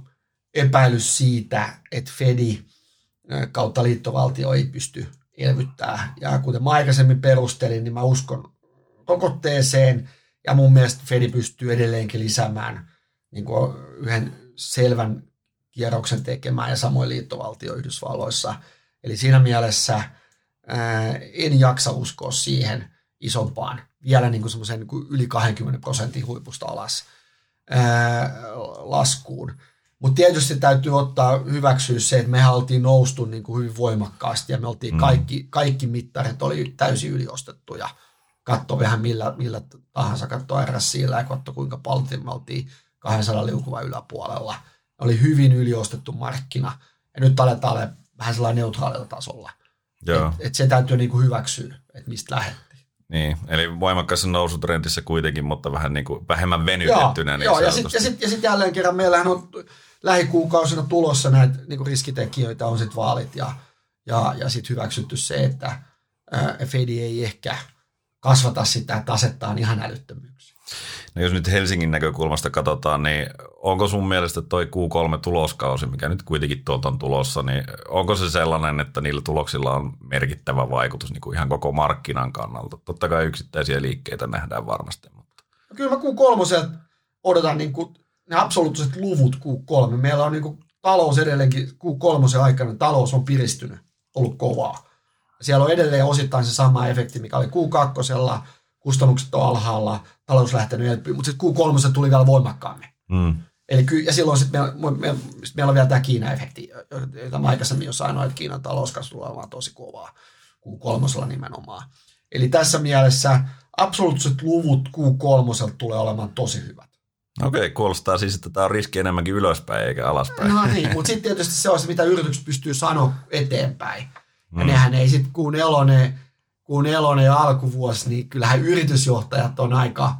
epäilys siitä, että Fedi kautta liittovaltio ei pysty elvyttää. Ja kuten mä aikaisemmin perustelin, niin mä uskon rokotteeseen ja mun mielestä Fedi pystyy edelleenkin lisäämään niin kuin yhden selvän kierroksen tekemään ja samoin liittovaltio Yhdysvalloissa. Eli siinä mielessä ää, en jaksa uskoa siihen isompaan, vielä niin kuin semmoisen niin yli 20 prosentin huipusta alas ää, laskuun. Mutta tietysti täytyy ottaa hyväksyä se, että me oltiin noustu niin kuin hyvin voimakkaasti ja me oltiin mm. kaikki, kaikki mittarit oli täysin yliostettuja. Katso vähän millä, millä tahansa, katso RSCillä ja katso kuinka paljon me oltiin 200 liukuva yläpuolella. Oli hyvin yliostettu markkina ja nyt aletaan olla vähän sellainen neutraalilla tasolla. Et, et se täytyy niin kuin hyväksyä, että mistä lähdettiin. Niin, eli voimakkaassa nousutrendissä kuitenkin, mutta vähän niin kuin vähemmän venytettynä. Joo, niin joo ja sitten ja sit, ja sit jälleen kerran meillähän on lähikuukausina tulossa näitä niin riskitekijöitä, on sitten vaalit ja, ja, ja sitten hyväksytty se, että Fedi ei ehkä kasvata sitä tasettaan ihan älyttömyyksiä. No jos nyt Helsingin näkökulmasta katsotaan, niin onko sun mielestä toi Q3-tuloskausi, mikä nyt kuitenkin tuolta on tulossa, niin onko se sellainen, että niillä tuloksilla on merkittävä vaikutus niin kuin ihan koko markkinan kannalta? Totta kai yksittäisiä liikkeitä nähdään varmasti. Mutta. No kyllä mä Q3 odotan niin kuin ne absoluuttiset luvut Q3. Meillä on niin kuin talous edelleenkin Q3 aikana, talous on piristynyt, ollut kovaa. Siellä on edelleen osittain se sama efekti, mikä oli Q2, kustannukset on alhaalla, talous lähtenyt elpyä, mutta sitten Q3 tuli vielä voimakkaammin. Mm. Eli ky- ja silloin sitten meillä, me, sit meillä on vielä tämä Kiina-efekti, jota mä aikaisemmin jo sanoin, että Kiinan talouskasvu olemaan tosi kovaa, Q3 nimenomaan. Eli tässä mielessä absoluuttiset luvut Q3 tulee olemaan tosi hyvät. Okei, kuulostaa siis, että tämä on riski enemmänkin ylöspäin eikä alaspäin. No niin, mutta sitten tietysti se on se, mitä yritykset pystyy sanoa eteenpäin. Ja mm. nehän ei sitten, kun kun nelonen ja alkuvuosi, niin kyllähän yritysjohtajat on aika,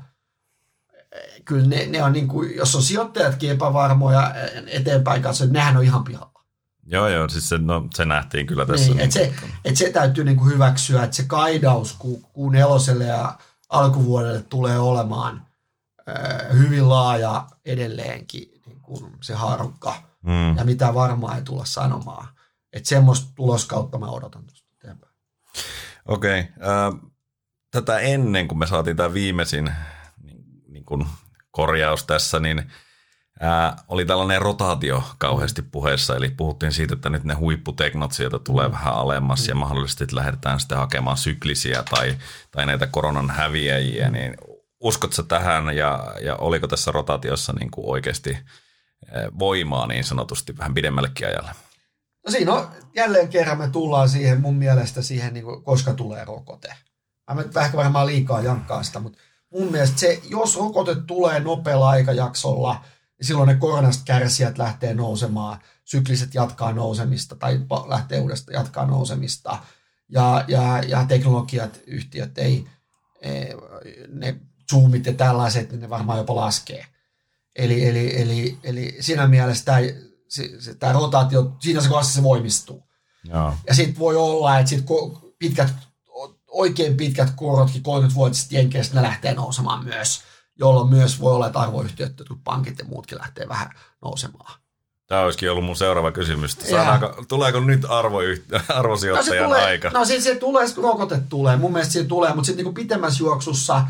kyllä ne, ne on niin kuin, jos on sijoittajatkin epävarmoja eteenpäin kanssa, niin nehän on ihan pihalla. Joo, joo, siis se, no, se nähtiin kyllä tässä. Niin, että se, et se täytyy niin kuin hyväksyä, että se kaidaus kuun neloselle ja alkuvuodelle tulee olemaan – hyvin laaja edelleenkin niin kuin se harukka. Mm. Ja mitä varmaan ei tulla sanomaan. Että semmoista tuloskautta mä odotan tuosta eteenpäin. Okei. Okay. Tätä ennen, kun me saatiin tämä viimeisin niin, niin kuin korjaus tässä, niin ää, oli tällainen rotaatio kauheasti puheessa, eli puhuttiin siitä, että nyt ne huipputeknot sieltä tulee mm. vähän alemmas mm. ja mahdollisesti lähdetään sitten hakemaan syklisiä tai, tai näitä koronan häviäjiä, mm. niin uskotko tähän ja, ja oliko tässä rotaatiossa niin kuin oikeasti voimaa niin sanotusti vähän pidemmällekin ajalle? No siinä on, jälleen kerran me tullaan siihen mun mielestä siihen, niin kuin, koska tulee rokote. Mä nyt ehkä varmaan liikaa jankkaa sitä, mutta mun mielestä se, jos rokote tulee nopealla aikajaksolla, niin silloin ne koronasta kärsijät lähtee nousemaan, sykliset jatkaa nousemista tai lähtee uudestaan jatkaa nousemista ja, ja, ja teknologiat, yhtiöt ei, ne zoomit ja tällaiset, niin ne varmaan jopa laskee. Eli, eli, eli, eli siinä mielessä tämä, se, se, tämä rotaatio, siinä se kohdassa se voimistuu. Joo. Ja sitten voi olla, että sit pitkät, oikein pitkät korotkin, 30 vuotiset jenkeistä, ne lähtee nousemaan myös jolloin myös voi olla, että arvoyhtiöt, jotkut pankit ja muutkin lähtee vähän nousemaan. Tämä olisikin ollut mun seuraava kysymys. Saadaanko, tuleeko nyt arvoyhti- arvosijoittajan no se tulee, aika? No siis se tulee, kun rokote tulee. Mun mielestä se tulee, mutta sitten niin pitemmässä juoksussa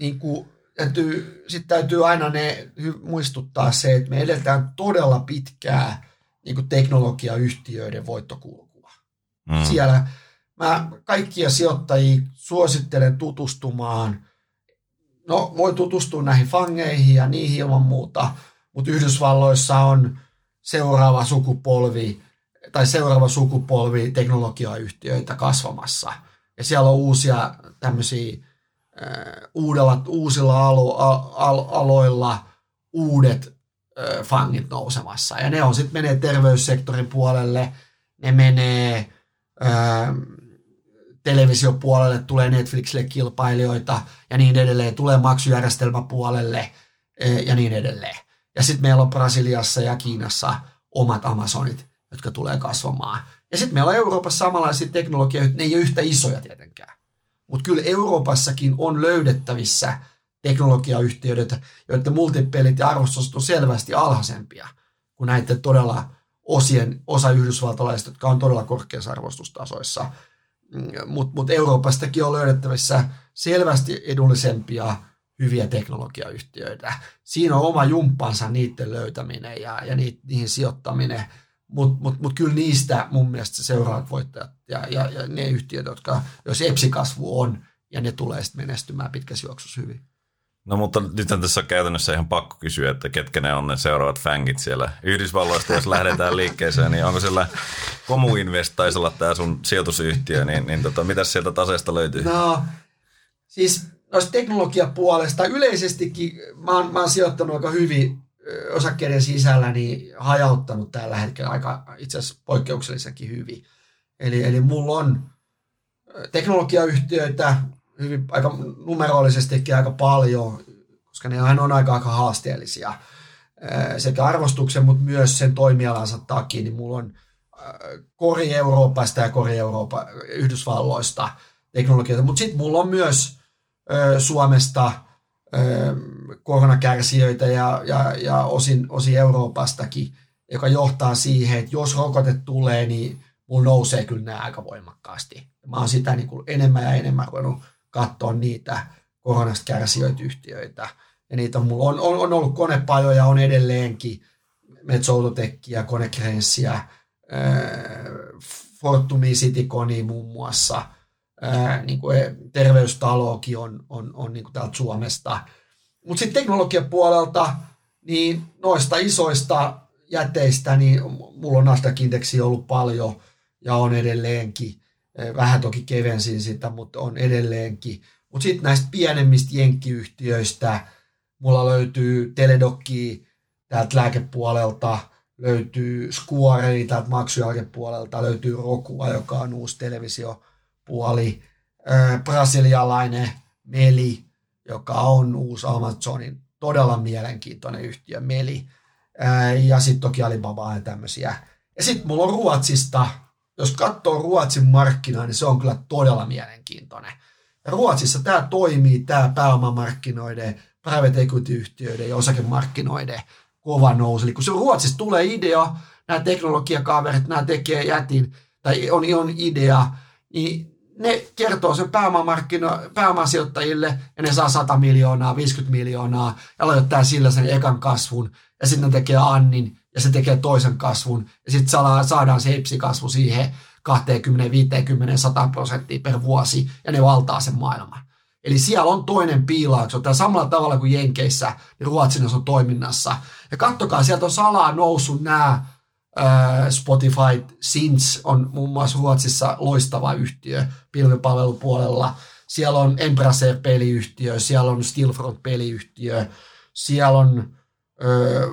niin kuin, täytyy, sit täytyy aina ne muistuttaa se, että me edetään todella pitkää niin kuin teknologiayhtiöiden voittokulkua. Mm. Siellä mä kaikkia sijoittajia suosittelen tutustumaan. No, voi tutustua näihin fangeihin ja niihin ilman muuta, mutta Yhdysvalloissa on seuraava sukupolvi tai seuraava sukupolvi teknologiayhtiöitä kasvamassa. Ja siellä on uusia tämmöisiä uudella, uusilla alo, al, aloilla uudet fangit nousemassa. Ja ne on sitten menee terveyssektorin puolelle, ne menee ö, televisiopuolelle, tulee Netflixille kilpailijoita ja niin edelleen, tulee maksujärjestelmäpuolelle ja niin edelleen. Ja sitten meillä on Brasiliassa ja Kiinassa omat Amazonit, jotka tulee kasvamaan. Ja sitten meillä on Euroopassa samanlaisia teknologioita, ne ei ole yhtä isoja tietenkään. Mutta kyllä Euroopassakin on löydettävissä teknologiayhtiöitä, joiden multipelit ja arvostukset on selvästi alhaisempia kuin näiden todella osien, osa yhdysvaltalaisista, jotka on todella korkeassa arvostustasoissa. Mutta mut Euroopastakin on löydettävissä selvästi edullisempia hyviä teknologiayhtiöitä. Siinä on oma jumppansa niiden löytäminen ja, ja niihin sijoittaminen, mutta mut, mut kyllä niistä mun mielestä seuraavat voittajat ja, ja, ja ne yhtiöt, jotka, jos EPSI-kasvu on, ja ne tulee sitten menestymään pitkässä juoksussa hyvin. No mutta nyt tässä on käytännössä ihan pakko kysyä, että ketkä ne on ne seuraavat fängit siellä Yhdysvalloista, jos lähdetään liikkeeseen, niin onko siellä Komuinvest taisi olla tämä sun sijoitusyhtiö, niin, niin tota, mitä sieltä taseesta löytyy? No, siis noista teknologiapuolesta yleisestikin mä oon, mä oon sijoittanut aika hyvin osakkeiden sisällä, niin hajauttanut tällä hetkellä aika itse asiassa poikkeuksellisenkin hyvin. Eli, eli mulla on teknologiayhtiöitä hyvin aika numerollisestikin aika paljon, koska ne on aika, aika haasteellisia sekä arvostuksen, mutta myös sen toimialansa takia, niin mulla on kori Euroopasta ja kori Euroopa, Yhdysvalloista teknologioita, mutta sitten mulla on myös Suomesta koronakärsijöitä ja, ja, ja osin, osin Euroopastakin, joka johtaa siihen, että jos rokote tulee, niin mulla nousee kyllä nämä aika voimakkaasti. Mä oon sitä niin kuin enemmän ja enemmän ruvennut katsoa niitä koronasta kärsijöitä yhtiöitä. Ja niitä on, mulla on, on, on ollut konepajoja, on edelleenkin Metsoautotekkiä, Konekrenssiä, Fortumi, Cityconi muun muassa – niin kuin terveystalokin on, on, on niin kuin täältä Suomesta. Mutta sitten teknologian puolelta, niin noista isoista jäteistä, niin mulla on Nasdaq-indeksi ollut paljon ja on edelleenkin. Vähän toki kevensin sitä, mutta on edelleenkin. Mutta sitten näistä pienemmistä jenkkiyhtiöistä, mulla löytyy Teledokki täältä lääkepuolelta, löytyy Square täältä maksujälkepuolelta, löytyy Rokua, joka on uusi televisio puoli, brasilialainen Meli, joka on uusi Amazonin todella mielenkiintoinen yhtiö Meli, ja sitten toki Alibaba ja tämmöisiä. Ja sitten mulla on Ruotsista, jos katsoo Ruotsin markkinaa, niin se on kyllä todella mielenkiintoinen. Ja Ruotsissa tämä toimii, tämä pääomamarkkinoiden, private equity-yhtiöiden ja osakemarkkinoiden kova nousu. Eli kun se Ruotsissa tulee idea, nämä teknologiakaverit, nämä tekee jätin, tai on, on idea, niin ne kertoo sen pääomasijoittajille ja ne saa 100 miljoonaa, 50 miljoonaa ja aloittaa sillä sen ekan kasvun ja sitten ne tekee Annin ja se tekee toisen kasvun ja sitten saadaan se kasvu siihen 20, 50, 100 prosenttia per vuosi ja ne valtaa sen maailman. Eli siellä on toinen piilaakso, tämä samalla tavalla kuin Jenkeissä, niin Ruotsin on toiminnassa. Ja kattokaa, sieltä on salaa noussut nämä Spotify Sins on muun muassa Ruotsissa loistava yhtiö pilvipalvelupuolella. Siellä on Embracer-peliyhtiö, siellä on Stillfront-peliyhtiö, siellä on ö,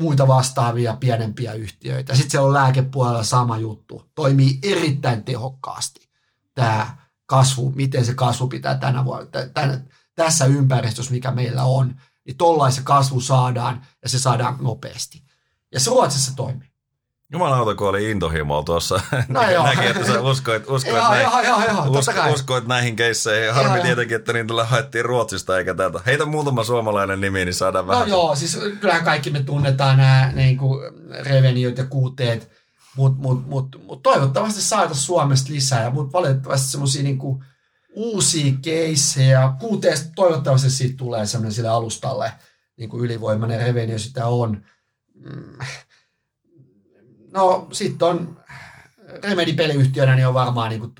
muita vastaavia pienempiä yhtiöitä. Sitten siellä on lääkepuolella sama juttu. Toimii erittäin tehokkaasti tämä kasvu, miten se kasvu pitää tänä vuonna, tämän, tässä ympäristössä, mikä meillä on, niin tollaisen kasvu saadaan ja se saadaan nopeasti. Ja se Ruotsissa toimii. Jumalauta, kun oli intohimoa tuossa. No Näki, joo. että sä uskoit, uskoit, Joo, näihin, joo, joo, joo, usko, uskoit näihin keisseihin. Harmi Joo, joo. tietenkin, että niitä haettiin Ruotsista eikä täältä. Heitä muutama suomalainen nimi, niin saadaan No vähän. joo, siis kyllähän kaikki me tunnetaan nämä niin reveniot ja kuuteet, mutta mut, mut, mut toivottavasti saataisiin Suomesta lisää, ja mutta valitettavasti semmoisia niin uusia keissejä, kuuteesta toivottavasti siitä tulee semmoinen sille alustalle niin kuin ylivoimainen revenio sitä on. Mm. No sitten on Remedy-peliyhtiönä niin on varmaan niin kuin,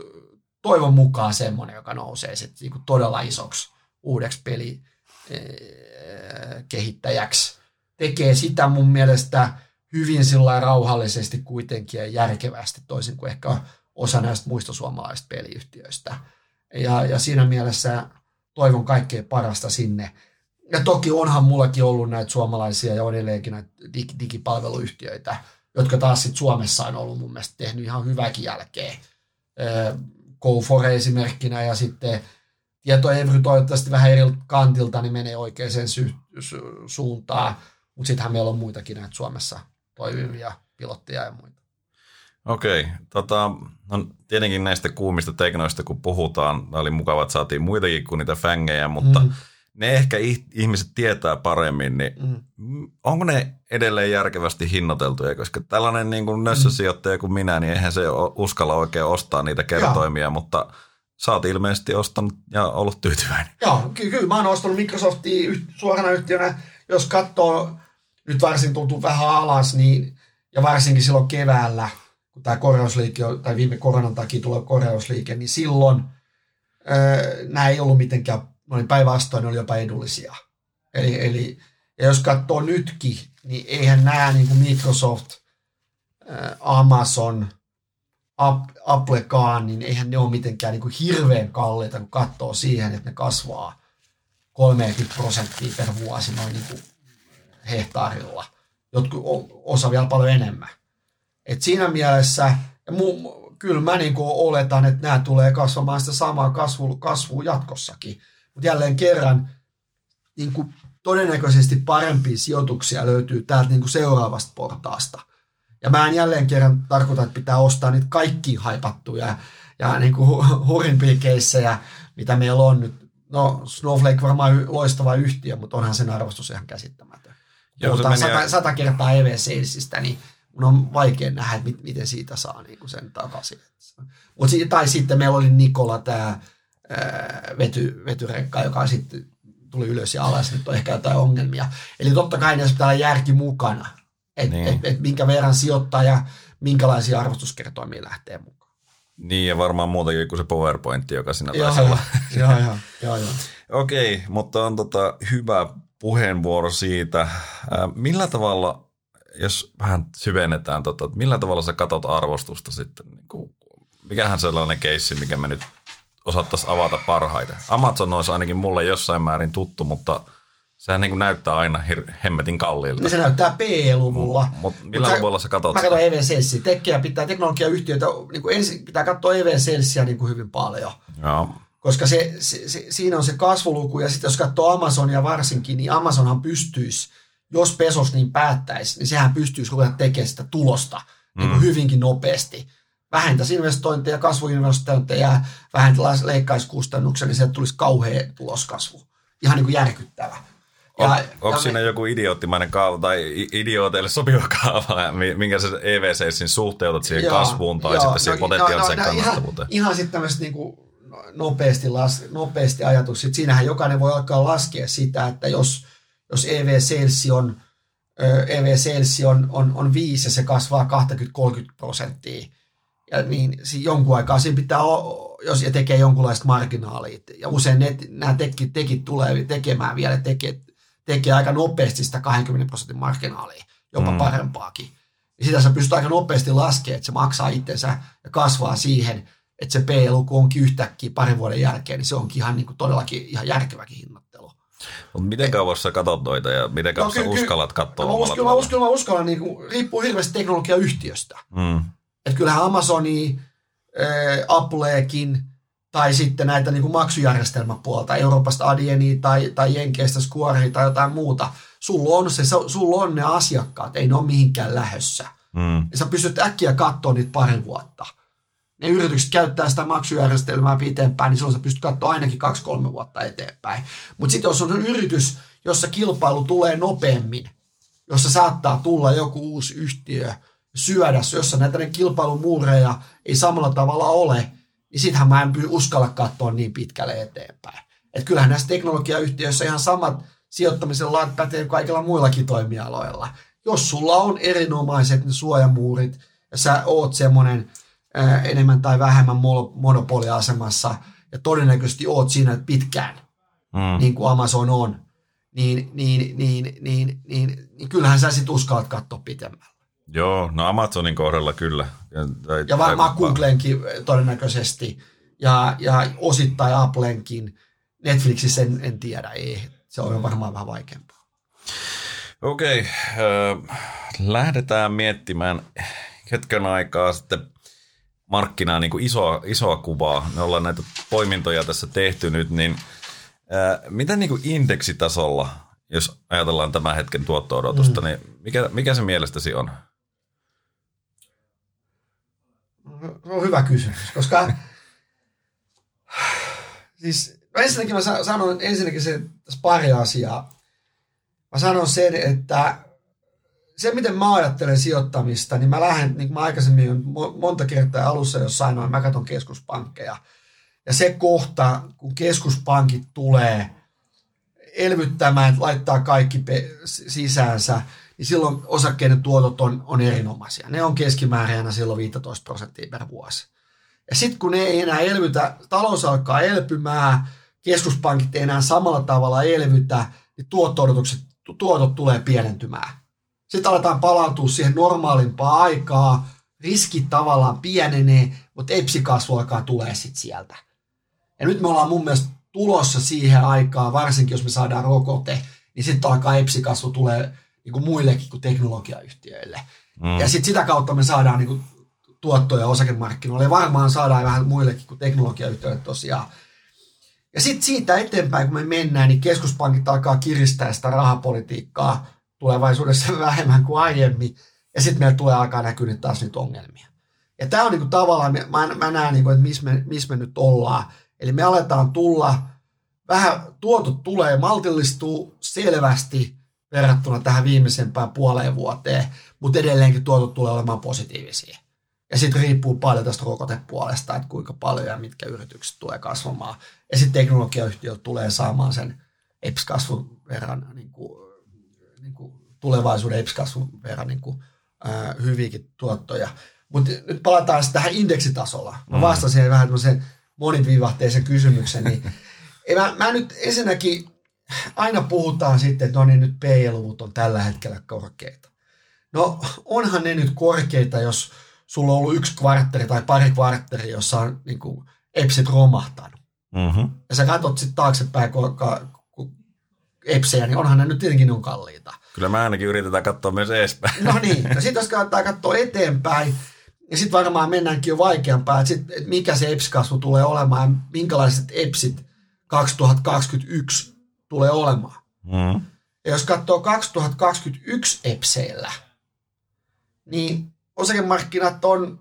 toivon mukaan semmoinen, joka nousee sit, niin kuin todella isoksi uudeksi peli, eh, kehittäjäksi. Tekee sitä mun mielestä hyvin sillä rauhallisesti kuitenkin ja järkevästi, toisin kuin ehkä osa näistä muista suomalaisista peliyhtiöistä. Ja, ja siinä mielessä toivon kaikkea parasta sinne. Ja toki onhan mullakin ollut näitä suomalaisia ja on edelleenkin näitä dig- digipalveluyhtiöitä, jotka taas sit Suomessa on ollut mun mielestä tehnyt ihan hyväkin jälkeä. Go4 esimerkkinä ja sitten Tieto Evry toivottavasti vähän eri kantilta, niin menee oikeaan sy- su- suuntaan. Mutta sittenhän meillä on muitakin näitä Suomessa toimivia pilotteja ja muita. Okei, tota, no tietenkin näistä kuumista teknoista kun puhutaan, oli mukava, että saatiin muitakin kuin niitä fängejä, mutta Mm. Ne ehkä ih- ihmiset tietää paremmin, niin Mm. onko ne edelleen järkevästi hinnoiteltuja, koska tällainen niin kuin nössösijoittaja kuin minä, niin eihän se uskalla oikein ostaa niitä kertoimia, mutta sä oot ilmeisesti ostanut ja ollut tyytyväinen. Joo, ky- kyllä mä oon ostanut Microsoftia suorana yhtiönä. Jos katsoo, nyt varsin tuntuu vähän alas, niin, ja varsinkin silloin keväällä, kun tämä korjausliike, tai viime koronan takia tulee korjausliike, niin silloin nämä ei ollut mitenkään, ne oli päinvastoin, ne oli jopa edullisia. Eli, eli ja jos katsoo nytkin, niin eihän nämä niin kuin Microsoft, öö, Amazon, App- Applekaan, niin eihän ne ole mitenkään niin kuin hirveän kalliita, kun katsoo siihen, että ne kasvaa 30 prosenttia per vuosi noin niin kuin hehtaarilla. Jotkut osa vielä paljon enemmän. Et siinä mielessä, mu- kyllä mä niin kuin oletan, että nämä tulee kasvamaan sitä samaa kasvua, kasvua jatkossakin. Mutta jälleen kerran, niin kuin todennäköisesti parempia sijoituksia löytyy täältä niin kuin seuraavasta portaasta. Ja mä en jälleen kerran tarkoita, että pitää ostaa niitä kaikki haipattuja ja niin kuin hu- hurrimpia keissejä, mitä meillä on nyt. No Snowflake varmaan loistava yhtiö, mutta onhan sen arvostus ihan käsittämätön. Joo, meni- sata, sata kertaa EV niin mun on vaikea nähdä, että mit, miten siitä saa niin kuin sen takaisin. Mut, tai sitten meillä oli Nikola tämä vety, vetyrekka, joka sitten tuli ylös ja alas, nyt on ehkä jotain ongelmia. Eli totta kai näissä pitää olla järki mukana, että Niin. et, et minkä verran sijoittaa ja minkälaisia arvostuskertoimia lähtee mukaan. Niin, ja varmaan muutakin kuin se PowerPoint, joka siinä Joo, taisi olla. joo, joo, joo, joo. Okei, mutta on tota hyvä puheenvuoro siitä. Äh, millä tavalla, jos vähän syvennetään, tota, millä tavalla sä katot arvostusta sitten? Niin kuin, mikähän sellainen keissi, mikä me nyt osattaisiin avata parhaiten? Amazon olisi ainakin mulle jossain määrin tuttu, mutta sehän niin kuin näyttää aina hir- hemmetin kalliilta. Niin se näyttää PE-luvulla. Mutta millä Mut luvulla sä katot? Mä katson EV Salesia. Tekkiä pitää, teknologiayhtiöitä, niin kuin ensin pitää katsoa EV Salesia niin kuin hyvin paljon. Joo. Koska se, se, se, siinä on se kasvuluku, ja sitten jos katsoo Amazonia varsinkin, niin Amazonhan pystyisi, jos Pesos niin päättäisi, niin sehän pystyisi ruveta tekemään sitä tulosta niin kuin hyvinkin nopeasti. Vähentäisi investointeja, kasvuinvestointeja, vähentäisi leikkauskustannuksia, niin sieltä tulisi kauhea tuloskasvu. Ihan niin kuin järkyttävä. On, Ja- onko siinä joku idioottimainen kaava tai idiooteille sopiva kaava, mi- minkä sä EVCsin suhteutat siihen Joo, kasvuun tai joo, sitten siihen no, potentiaaliseen no, no, kannattavuuteen? Ihan, ihan sitten tämmöistä niinku nopeasti, las, nopeasti ajatuksia. Siinähän jokainen voi alkaa laskea sitä, että jos, jos EV Sales on, ö, EV Sales on, on, on 5 ja se kasvaa 20-30 prosenttia, ja niin si- jonkun aikaa siinä pitää, o- jos ja tekee jonkunlaista marginaalia, ja usein ne, nämä tekit, tekit tulee tekemään vielä, tekee, tekee aika nopeasti sitä 20 prosentin marginaalia, jopa Mm. parempaakin. Ja sitä sä pystyt aika nopeasti laskemaan, että se maksaa itsensä ja kasvaa siihen, että se P-luku onkin yhtäkkiä parin vuoden jälkeen, niin se onkin ihan niin kuin todellakin ihan järkeväkin hinnoittelu. Mutta miten kauas sä katot noita ja miten kauas sä No kyllä- uskallat katsoa No, mä, uskon, mä, uskon, mä uskallan, niin kuin, riippuu hirveästi teknologiayhtiöstä. Mm. Että kyllähän Amazoni, äh, Applekin tai sitten näitä niin kuin maksujärjestelmäpuolta, Euroopasta Adieni tai, tai Jenkeistä Squarea tai jotain muuta, sulla on, se, sulla on ne asiakkaat, ei ne ole mihinkään lähössä. Mm. Ja sä pystyt äkkiä katsoa niitä pari vuotta. Ne yritykset käyttää sitä maksujärjestelmää pitempään, niin silloin sä pystyt katsoa ainakin kaksi-kolme vuotta eteenpäin. Mutta sitten jos on yritys, jossa kilpailu tulee nopeammin, jossa saattaa tulla joku uusi yhtiö, syödä, jossa näitä kilpailumuureja ei samalla tavalla ole, niin sittenhän mä en uskalla katsoa niin pitkälle eteenpäin. Et kyllähän näissä teknologiayhtiöissä ihan samat sijoittamisen laat pätee kaikilla muillakin toimialoilla. Jos sulla on erinomaiset ne suojamuurit ja sä oot semmoinen enemmän tai vähemmän monopoliasemassa ja todennäköisesti oot siinä pitkään, mm. niin kuin Amazon on, niin, niin, niin, niin, niin, niin kyllähän sä sit uskallat katsoa pitemmällä. Joo, no Amazonin kohdalla kyllä. Ja, tai, ja varmaan tai, Googlenkin todennäköisesti ja, ja osittain Applenkin. Netflixissä en, en tiedä, ei. Se on varmaan vähän vaikeampaa. Okei, äh, lähdetään miettimään hetken aikaa sitten markkinaa niin kuin isoa, isoa kuvaa. Me ollaan näitä poimintoja tässä tehty nyt, niin äh, mitä niin kuin indeksitasolla, jos ajatellaan tämän hetken tuotto-odotusta, mm. niin mikä, mikä se mielestäsi on? Se on hyvä kysymys, koska siis, no ensinnäkin mä sanon ensinnäkin se, tässä pari asiaa. Mä sanon sen, että se, miten mä ajattelen sijoittamista, niin mä lähden, niin kuin mä aikaisemmin monta kertaa alussa jos sanoin, mä katson keskuspankkeja. Ja se kohta, kun keskuspankit tulee elvyttämään, laittaa kaikki sisäänsä, niin silloin osakkeiden tuotot on, on erinomaisia. Ne on keskimääräinen silloin 15 prosenttia per vuosi. Ja sitten kun ne ei enää elvytä, talous alkaa elpymään, keskuspankit ei enää samalla tavalla elvytä, niin tuotto tuotot tulee pienentymään. Sitten aletaan palautua siihen normaalimpaa aikaa, riskit tavallaan pienenee, mutta epsikasvu alkaa tulee sitten sieltä. Ja nyt me ollaan mun mielestä tulossa siihen aikaan, varsinkin jos me saadaan rokote, niin sitten alkaa epsikasvu tulee niin kuin muillekin kuin teknologiayhtiöille. Mm. Ja sitten sitä kautta me saadaan niin kuin tuottoja osakemarkkinoille ja varmaan saadaan vähän muillekin kuin teknologiayhtiöille tosiaan. Ja sitten siitä eteenpäin, kun me mennään, niin keskuspankit alkaa kiristää sitä rahapolitiikkaa tulevaisuudessa vähemmän kuin aiemmin. Ja sitten meillä tulee alkaa näkyä taas niitä ongelmia. Ja tämä on niinku tavallaan, mä, mä näen, niinku, että missä me, miss me nyt ollaan. Eli me aletaan tulla, vähän tuotot tulee, maltillistuu selvästi verrattuna tähän viimeisempään puoleen vuoteen, mutta edelleenkin tuotot tulee olemaan positiivisia. Ja sitten riippuu paljon tästä rokotepuolesta, että kuinka paljon ja mitkä yritykset tulee kasvamaan. Ja sitten teknologiayhtiöt tulee saamaan sen EPS-kasvun verran niin kuin, niin kuin tulevaisuuden EPS-kasvun verran niin kuin, ää, hyviäkin tuottoja. Mutta nyt palataan sitten tähän indeksitasolla. Mä mm. vastasin vähän tämmöisen moniviivahteisen kysymyksen. Niin, mä, mä nyt ensinnäkin aina puhutaan sitten, että no niin nyt P-luvut on tällä hetkellä korkeita. No onhan ne nyt korkeita, jos sulla on ollut yksi kvartteri tai pari kvartteri, jossa on niin kuin, EPSit romahtanut. Mm-hmm. Ja sä katsot sitten taaksepäin kun, EPSejä, niin onhan ne nyt tietenkin on kalliita. Kyllä mä ainakin yritetään katsoa myös eespäin. No niin, no sitten jos kannattaa katsoa eteenpäin, ja sitten varmaan mennäänkin jo vaikeampaa, että, sit, että mikä se EPS-kasvu tulee olemaan ja minkälaiset EPSit 2021 tulee olemaan. Mm. Ja jos katsoo 2021 EPSeillä, niin osakemarkkinat on,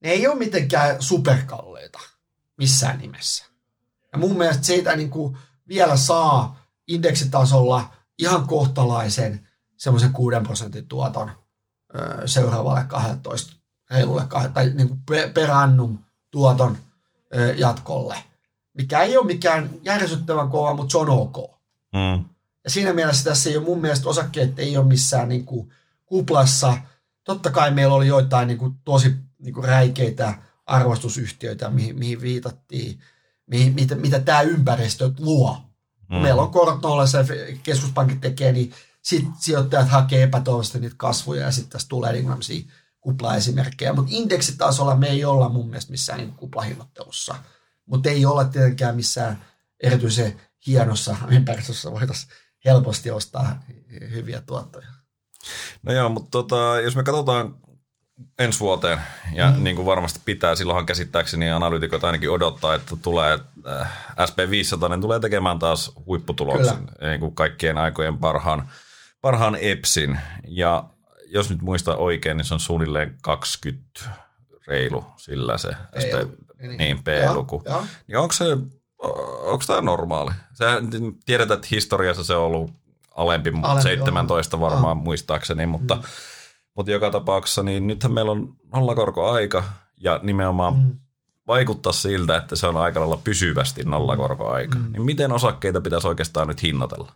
ne ei ole mitenkään superkalleita missään nimessä. Ja mun mielestä siitä niin kuin vielä saa indeksitasolla ihan kohtalaisen semmoisen 6 prosentin tuoton seuraavalle 12 reilulle tai niin kuin per annum tuoton jatkolle, mikä ei ole mikään järsyttävän kova, mutta se on ok. Mm. Ja siinä mielessä tässä ei ole mun mielestä osakkeet ei ole missään niin kuin kuplassa – totta kai meillä oli joitain niin kuin, tosi niin kuin, räikeitä arvostusyhtiöitä, mihin, mihin viitattiin, mihin, mitä, mitä tämä ympäristö luo. Mm. Meillä on korot nollassa ja keskuspankit tekee, niin sitten sijoittajat hakee epätoivoisesti niitä kasvuja ja sitten tässä tulee niin kuplaesimerkkejä. Mutta indeksitasolla me ei olla mun mielestä missään niin kuplahinnottelussa. Mutta ei olla tietenkään missään erityisen hienossa ympäristössä voitaisiin helposti ostaa hyviä tuottoja. No joo, mutta tota, jos me katsotaan ensi vuoteen, ja mm. niin kuin varmasti pitää, silloinhan käsittääkseni analyytikot ainakin odottaa, että tulee äh, SP500, niin tulee tekemään taas huipputuloksen, niin kuin kaikkien aikojen parhaan, parhaan EPSin. Ja jos nyt muista oikein, niin se on suunnilleen 20 reilu sillä se SP, niin, niin P-luku. Niin onko se, onko tämä normaali? Sä tiedetään, että historiassa se on ollut alempi, alempi 17 on. varmaan oh. muistaakseni, mutta, mm. mutta joka tapauksessa niin nythän meillä on nollakorkoaika ja nimenomaan mm. vaikuttaa siltä, että se on aika lailla pysyvästi nollakorkoaika. Mm. Niin miten osakkeita pitäisi oikeastaan nyt hinnoitella?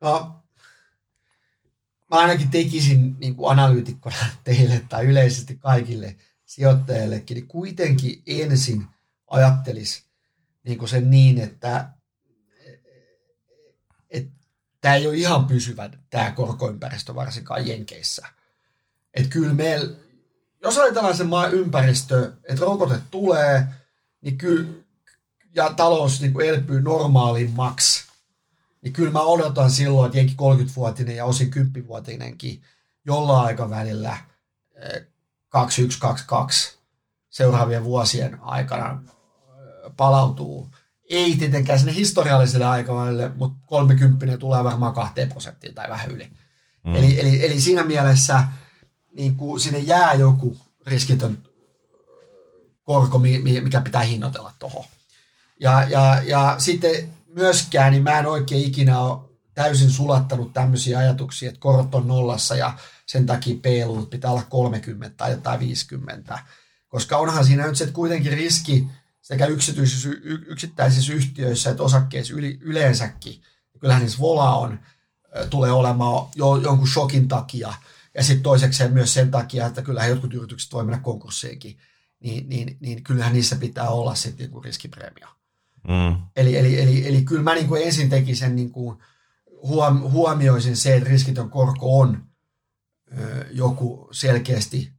No, mä ainakin tekisin niin kuin analyytikkona teille tai yleisesti kaikille sijoittajillekin, niin kuitenkin ensin ajattelis niin sen niin, että, tämä ei ole ihan pysyvä tämä korkoympäristö varsinkaan Jenkeissä. Että kyllä meillä, jos ajatellaan se maan ympäristö, että rokote tulee, niin kyllä, ja talous niin kuin elpyy normaalimmaksi, niin kyllä mä odotan silloin, että jenki 30-vuotinen ja osin 10-vuotinenkin jollain aikavälillä 2122 eh, seuraavien vuosien aikana eh, palautuu. Ei tietenkään sinne historialliselle aikavälille, mutta 30 tulee varmaan 2 prosenttia tai vähän yli. Mm. Eli, eli, eli siinä mielessä niin kuin sinne jää joku riskitön korko, mikä pitää hinnoitella tuohon. Ja, ja, ja sitten myöskään, niin mä en oikein ikinä ole täysin sulattanut tämmöisiä ajatuksia, että korot on nollassa ja sen takia p pitää olla 30 tai jotain 50. Koska onhan siinä nyt se että kuitenkin riski sekä yksityisissä, yksittäisissä yhtiöissä että osakkeissa yli, yleensäkin. Kyllähän niissä vola on, tulee olemaan jo, jonkun shokin takia. Ja sitten toisekseen myös sen takia, että kyllähän jotkut yritykset voi mennä konkurssiinkin. Niin, niin, niin kyllähän niissä pitää olla sitten joku riskipreemio. Mm. Eli, eli, eli, eli kyllä mä niin kuin ensin tekisin niin kuin huom, huomioisin se, että riskitön korko on joku selkeästi,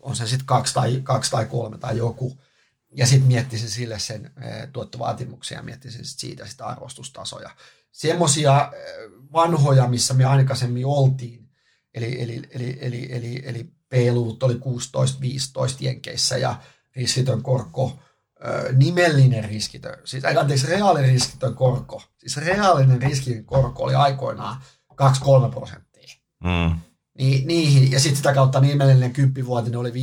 on se sitten kaksi tai, kaksi tai kolme tai joku, ja sitten miettisin sille sen tuottovaatimuksia ja miettisin sit siitä sitä arvostustasoja. Semmoisia vanhoja, missä me aikaisemmin oltiin, eli, eli, eli, eli, eli, eli P-luvut oli 16-15 jenkeissä ja riskitön korko nimellinen riskitön, siis anteeksi, reaalinen riskitön korko, siis reaalinen riskin korko oli aikoinaan 2-3 prosenttia. Mm. Niin, niihin, ja sitten sitä kautta nimellinen kymppivuotinen oli 5-6.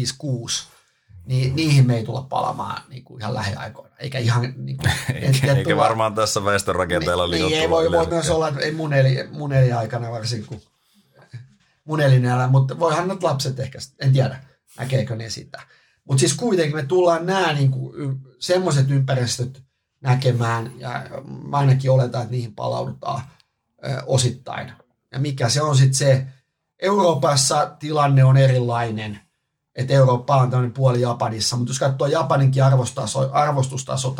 Niin, niihin me ei tulla palamaan niin kuin ihan lähiaikoina. Eikä ihan... Niin kuin, eikä, eikä tulla, varmaan tässä väestörakenteella niin, niin ei voi, voi myös olla, että ei mun, eli, mun eliaikana varsinkin kuin mun elinjälä, mutta voihan nyt lapset ehkä, en tiedä, näkeekö ne sitä. Mutta siis kuitenkin me tullaan nämä niin semmoiset ympäristöt näkemään, ja mä ainakin oletan, että niihin palaudutaan ö, osittain. Ja mikä se on sitten se, Euroopassa tilanne on erilainen, että Eurooppa on tämmöinen puoli Japanissa, mutta jos katsoo Japaninkin arvostaso, arvostustaso,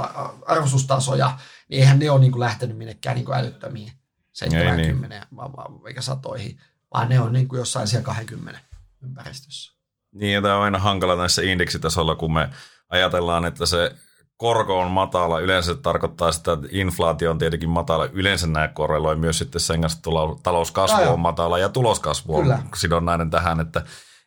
arvostustasoja, niin eihän ne ole niin kuin lähtenyt minnekään niin kuin älyttömiin 70 niin. eikä satoihin, vaan ne on niin kuin jossain siellä 20 ympäristössä. Niin, tämä on aina hankala näissä indeksitasolla, kun me ajatellaan, että se korko on matala. Yleensä se tarkoittaa sitä, että inflaatio on tietenkin matala. Yleensä nämä korreloi myös sitten sen kanssa, että talouskasvu on matala ja tuloskasvu on sidonnainen tähän, että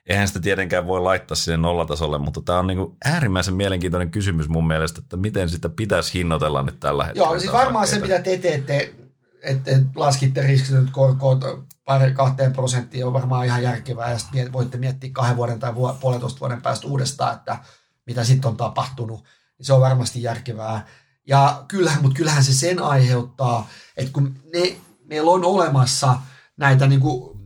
eihän sitä tietenkään voi laittaa sinne nollatasolle, mutta tämä on niin kuin äärimmäisen mielenkiintoinen kysymys mun mielestä, että miten sitä pitäisi hinnoitella nyt tällä hetkellä. Joo, siis varmaan se, mitä te teette, että laskitte riskitön korkoa pari kahteen prosenttiin on varmaan ihan järkevää, ja sitten voitte miettiä kahden vuoden tai puolentoista vuoden päästä uudestaan, että mitä sitten on tapahtunut, niin se on varmasti järkevää. Ja kyllähän, mutta kyllähän se sen aiheuttaa, että kun ne, meillä on olemassa näitä niin kuin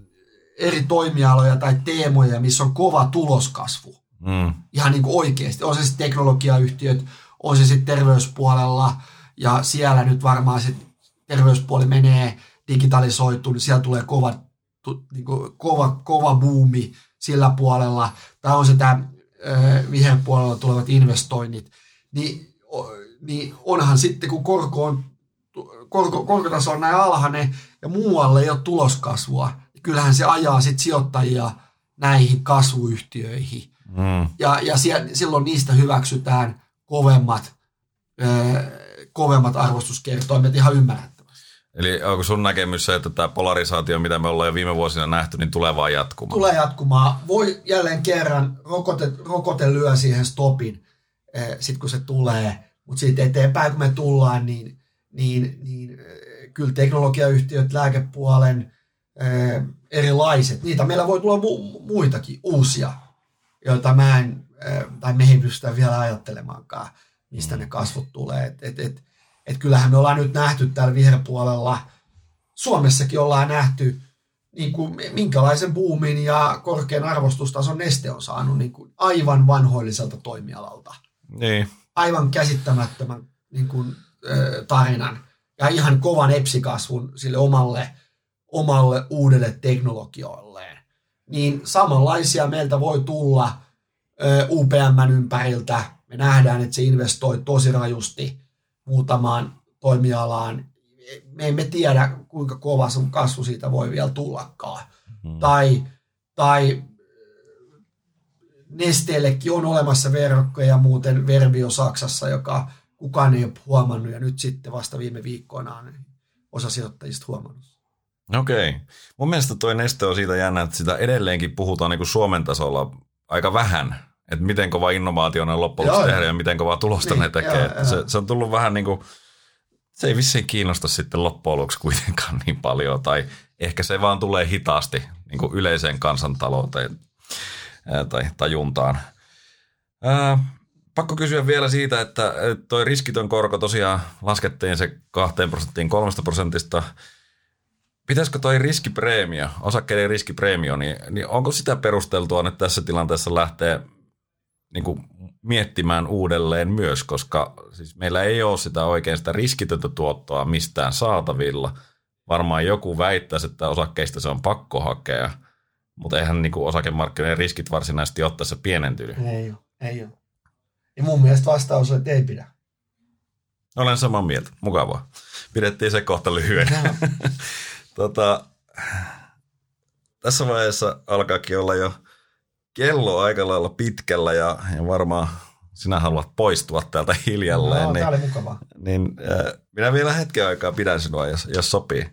eri toimialoja tai teemoja, missä on kova tuloskasvu. Mm. Ihan niin kuin oikeasti. On se sitten teknologiayhtiöt, on se sitten terveyspuolella, ja siellä nyt varmaan sitten terveyspuoli menee digitalisoitu, niin siellä tulee kova, niin kuin, kova, kova buumi sillä puolella. Tai on se tämä puolella tulevat investoinnit. Niin, niin onhan sitten, kun korko on, korko, korkotaso on näin alhainen ja muualle ei ole tuloskasvua, niin kyllähän se ajaa sitten sijoittajia näihin kasvuyhtiöihin. Mm. Ja, ja siellä, silloin niistä hyväksytään kovemmat, ö, kovemmat arvostuskertoimet ihan ymmärrät Eli onko sun näkemys se, että tämä polarisaatio, mitä me ollaan jo viime vuosina nähty, niin tulee vaan jatkumaan? Tulee jatkumaan. Voi jälleen kerran, rokote, rokote lyö siihen stopin, sitten kun se tulee. Mutta sitten eteenpäin, kun me tullaan, niin, niin, niin eh, kyllä teknologiayhtiöt, lääkepuolen, erilaiset. Niitä meillä voi tulla mu- muitakin uusia, joita mä en, tai me ei pystytä vielä ajattelemaankaan, mistä ne kasvut tulee. Et, et, et, et kyllähän me ollaan nyt nähty täällä viherpuolella, Suomessakin ollaan nähty, niin kuin, minkälaisen buumin ja korkean arvostustason neste on saanut niin kuin, aivan vanhoilliselta toimialalta. Niin. Aivan käsittämättömän niin kuin, tarinan ja ihan kovan epsikasvun sille omalle, omalle uudelle teknologioilleen. Niin samanlaisia meiltä voi tulla UPM ympäriltä. Me nähdään, että se investoi tosi rajusti muutamaan toimialaan. Me emme tiedä, kuinka kova sun kasvu siitä voi vielä tullakaan. Hmm. Tai, tai Nesteellekin on olemassa verkkoja, muuten Verbio Saksassa, joka kukaan ei ole huomannut ja nyt sitten vasta viime viikkoina on osa sijoittajista huomannut. Okei. Okay. Mun mielestä toi Neste on siitä jännä, että sitä edelleenkin puhutaan niin kuin Suomen tasolla aika vähän, että miten kova innovaatio ne loppujen lopuksi tehdään ja miten kovaa tulosta niin, ne tekee. Joo, se, se on tullut vähän niin kuin, se ei vissiin kiinnosta sitten loppujen lopuksi kuitenkaan niin paljon, tai ehkä se vaan tulee hitaasti niin kuin yleiseen kansantalouteen tai tajuntaan. Ää, pakko kysyä vielä siitä, että toi riskitön korko tosiaan laskettiin se kahteen prosenttiin kolmesta prosentista. Pitäisikö toi riskipreemio, osakkeiden riskipreemio, niin, niin onko sitä perusteltua nyt tässä tilanteessa lähteä niin kuin miettimään uudelleen myös, koska siis meillä ei ole sitä oikein sitä riskitöntä tuottoa mistään saatavilla. Varmaan joku väittäisi, että osakkeista se on pakko hakea, mutta eihän niin kuin osakemarkkinoiden riskit varsinaisesti ole tässä pienentynyt. Ei ole, ei ole. Ja mun mielestä vastaus on, että ei pidä. Olen samaa mieltä. Mukavaa. Pidettiin se kohta lyhyen. tota, tässä vaiheessa alkaakin olla jo kello aika lailla pitkällä ja, ja varmaan sinä haluat poistua täältä hiljalleen. No, niin, oli mukavaa. Niin, äh, minä vielä hetken aikaa pidän sinua, jos, jos sopii.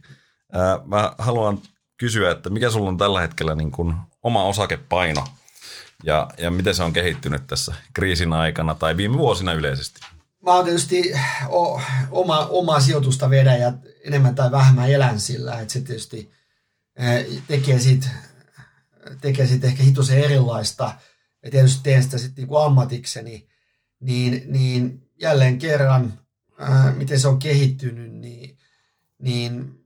Äh, mä haluan kysyä, että mikä sulla on tällä hetkellä niin kuin oma osakepaino – ja, ja miten se on kehittynyt tässä kriisin aikana tai viime vuosina yleisesti? Mä oon tietysti o, oma, oma sijoitusta vedä ja enemmän tai vähemmän elän sillä, että se tietysti eh, tekee siitä, tekee siitä ehkä hitosen erilaista ja tietysti teen sitä sitten niin ammatikseni, niin, niin jälleen kerran, ää, miten se on kehittynyt, niin, niin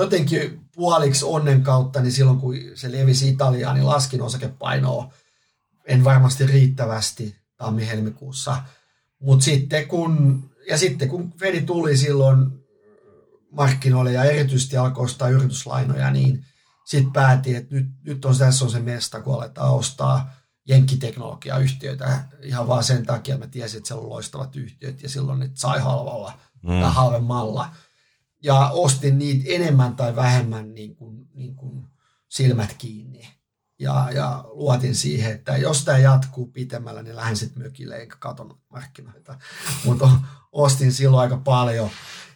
jotenkin puoliksi onnen kautta, niin silloin kun se levisi Italiaan, niin laskin osakepainoa en varmasti riittävästi tammi-helmikuussa. Mutta sitten kun, ja sitten kun Fedi tuli silloin markkinoille ja erityisesti alkoi ostaa yrityslainoja, niin sitten päätin, että nyt, nyt on tässä on se mesta, kun aletaan ostaa jenkkiteknologiayhtiöitä ihan vaan sen takia, että mä tiesin, että siellä on loistavat yhtiöt ja silloin ne sai halvalla mm. tai halvemmalla ja ostin niitä enemmän tai vähemmän niin kuin, niin kuin silmät kiinni. Ja, ja luotin siihen, että jos tämä jatkuu pitemmällä, niin lähden sitten mökille enkä katon markkinoita. Mutta ostin silloin aika paljon.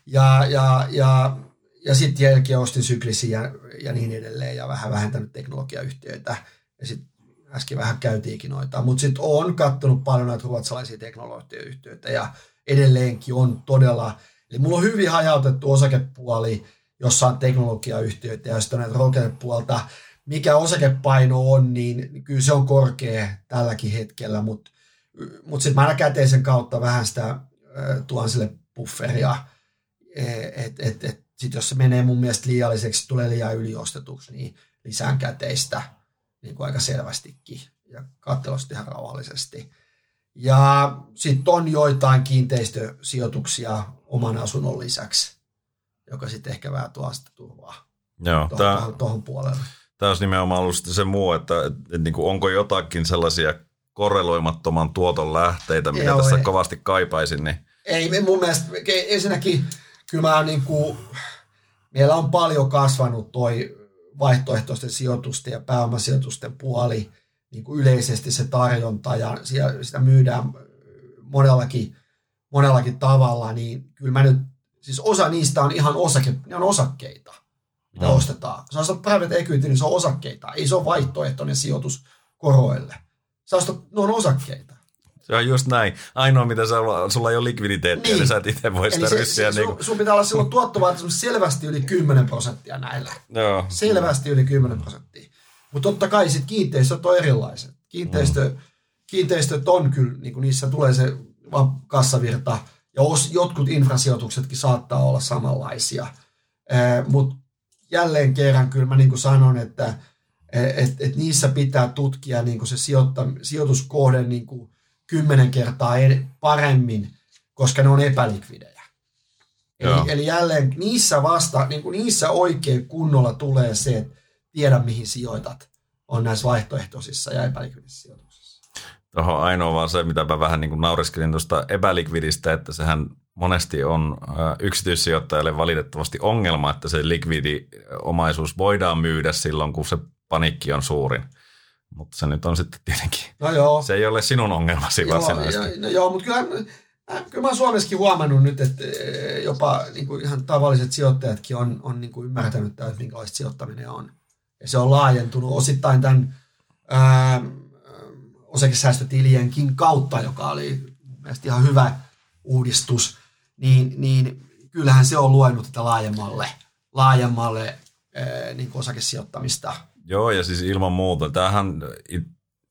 Ja, ja, ja, ja sitten jälkeen ostin syklisiä ja, ja niin edelleen ja vähän vähentänyt teknologiayhtiöitä. Ja sitten äsken vähän käytiinkin noita. Mutta sitten olen katsonut paljon näitä ruotsalaisia teknologiayhtiöitä ja edelleenkin on todella – Eli mulla on hyvin hajautettu osakepuoli, jossa on teknologiayhtiöitä ja sitten näitä puolta. Mikä osakepaino on, niin kyllä se on korkea tälläkin hetkellä, mutta mut sitten mä aina käteisen kautta vähän sitä tuon sille bufferia, että et, et, sitten jos se menee mun mielestä liialliseksi, tulee liian yliostetuksi, niin lisään käteistä niin kuin aika selvästikin ja katsella ihan rauhallisesti. Ja sitten on joitain kiinteistösijoituksia oman asunnon lisäksi, joka sitten ehkä vähän tuo sitä turvaa Joo, tuohon, tämä, tuohon puolelle. Tämä olisi nimenomaan ollut se muu, että, että, että niin kuin onko jotakin sellaisia korreloimattoman tuoton lähteitä, mitä Joo, tässä ei. kovasti kaipaisin. Niin... Ei, mun mielestä ensinnäkin kyllä mä niin kuin, meillä on paljon kasvanut toi vaihtoehtoisten sijoitusten ja pääomasijoitusten puoli, niin kuin yleisesti se tarjonta ja sitä myydään monellakin monellakin tavalla, niin kyllä mä nyt, siis osa niistä on ihan osake, ne on osakkeita, mitä mm. ostetaan. Sä ostat private equity, niin se on osakkeita, ei se ole vaihtoehtoinen sijoitus koroille. Sä ostat, ne on osakkeita. Se on just näin. Ainoa, mitä sä, sulla ei ole likviditeettiä, niin, niin sä et itse voi sitä ryssiä. Se, niin sun, pitää olla silloin tuottovaatimus selvästi yli 10 prosenttia näillä. Joo. Selvästi yli 10 prosenttia. Mutta totta kai sitten kiinteistöt on erilaiset. Kiinteistö, mm. Kiinteistöt on kyllä, niin niissä tulee se kassavirta, ja os, jotkut infrasijoituksetkin saattaa olla samanlaisia. Mutta jälleen kerran kyllä mä niin kuin sanon, että et, et niissä pitää tutkia niin kuin se sijoitta, sijoituskohde niin kuin kymmenen kertaa paremmin, koska ne on epälikvidejä. Eli, eli jälleen niissä vasta, niin kuin niissä oikein kunnolla tulee se, että tiedä mihin sijoitat, on näissä vaihtoehtoisissa ja epälikvidissä sijoituksissa. Tuohon ainoa vaan se, mitä mä vähän niin kuin nauriskelin tuosta epälikvidistä, että sehän monesti on yksityissijoittajalle valitettavasti ongelma, että se likvidi omaisuus voidaan myydä silloin, kun se panikki on suurin. Mutta se nyt on sitten tietenkin, no joo. se ei ole sinun ongelmasi joo, varsinaisesti. No joo, mutta kyllä, äh, kyllä mä oon Suomessakin huomannut nyt, että äh, jopa niin kuin ihan tavalliset sijoittajatkin on, on niin kuin ymmärtänyt, että minkälaista sijoittaminen on. Ja se on laajentunut osittain tämän ää, osakesäästötilienkin kautta, joka oli mielestäni ihan hyvä uudistus, niin, niin kyllähän se on luenut tätä laajemmalle, laajemmalle ää, niin kuin osakesijoittamista Joo, ja siis ilman muuta. Tämähän,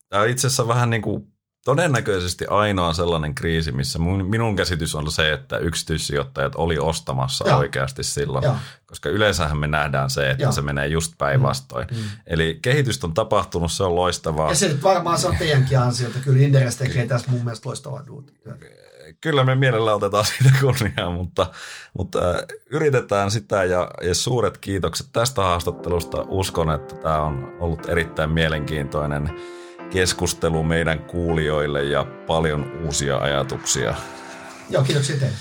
tämä itse asiassa vähän niin kuin todennäköisesti ainoa sellainen kriisi, missä mun, minun käsitys on se, että yksityissijoittajat oli ostamassa Joo. oikeasti silloin. Joo. Koska yleensähän me nähdään se, että Joo. se menee just päinvastoin. Mm. Mm. Eli kehitystä on tapahtunut, se on loistavaa. Ja se nyt varmaan se on teidänkin ansiota. Kyllä Inderes tekee tässä mun mielestä loistavaa työtä kyllä me mielellä otetaan siitä kunniaa, mutta, mutta äh, yritetään sitä ja, ja suuret kiitokset tästä haastattelusta. Uskon, että tämä on ollut erittäin mielenkiintoinen keskustelu meidän kuulijoille ja paljon uusia ajatuksia. Joo, kiitoksia teille.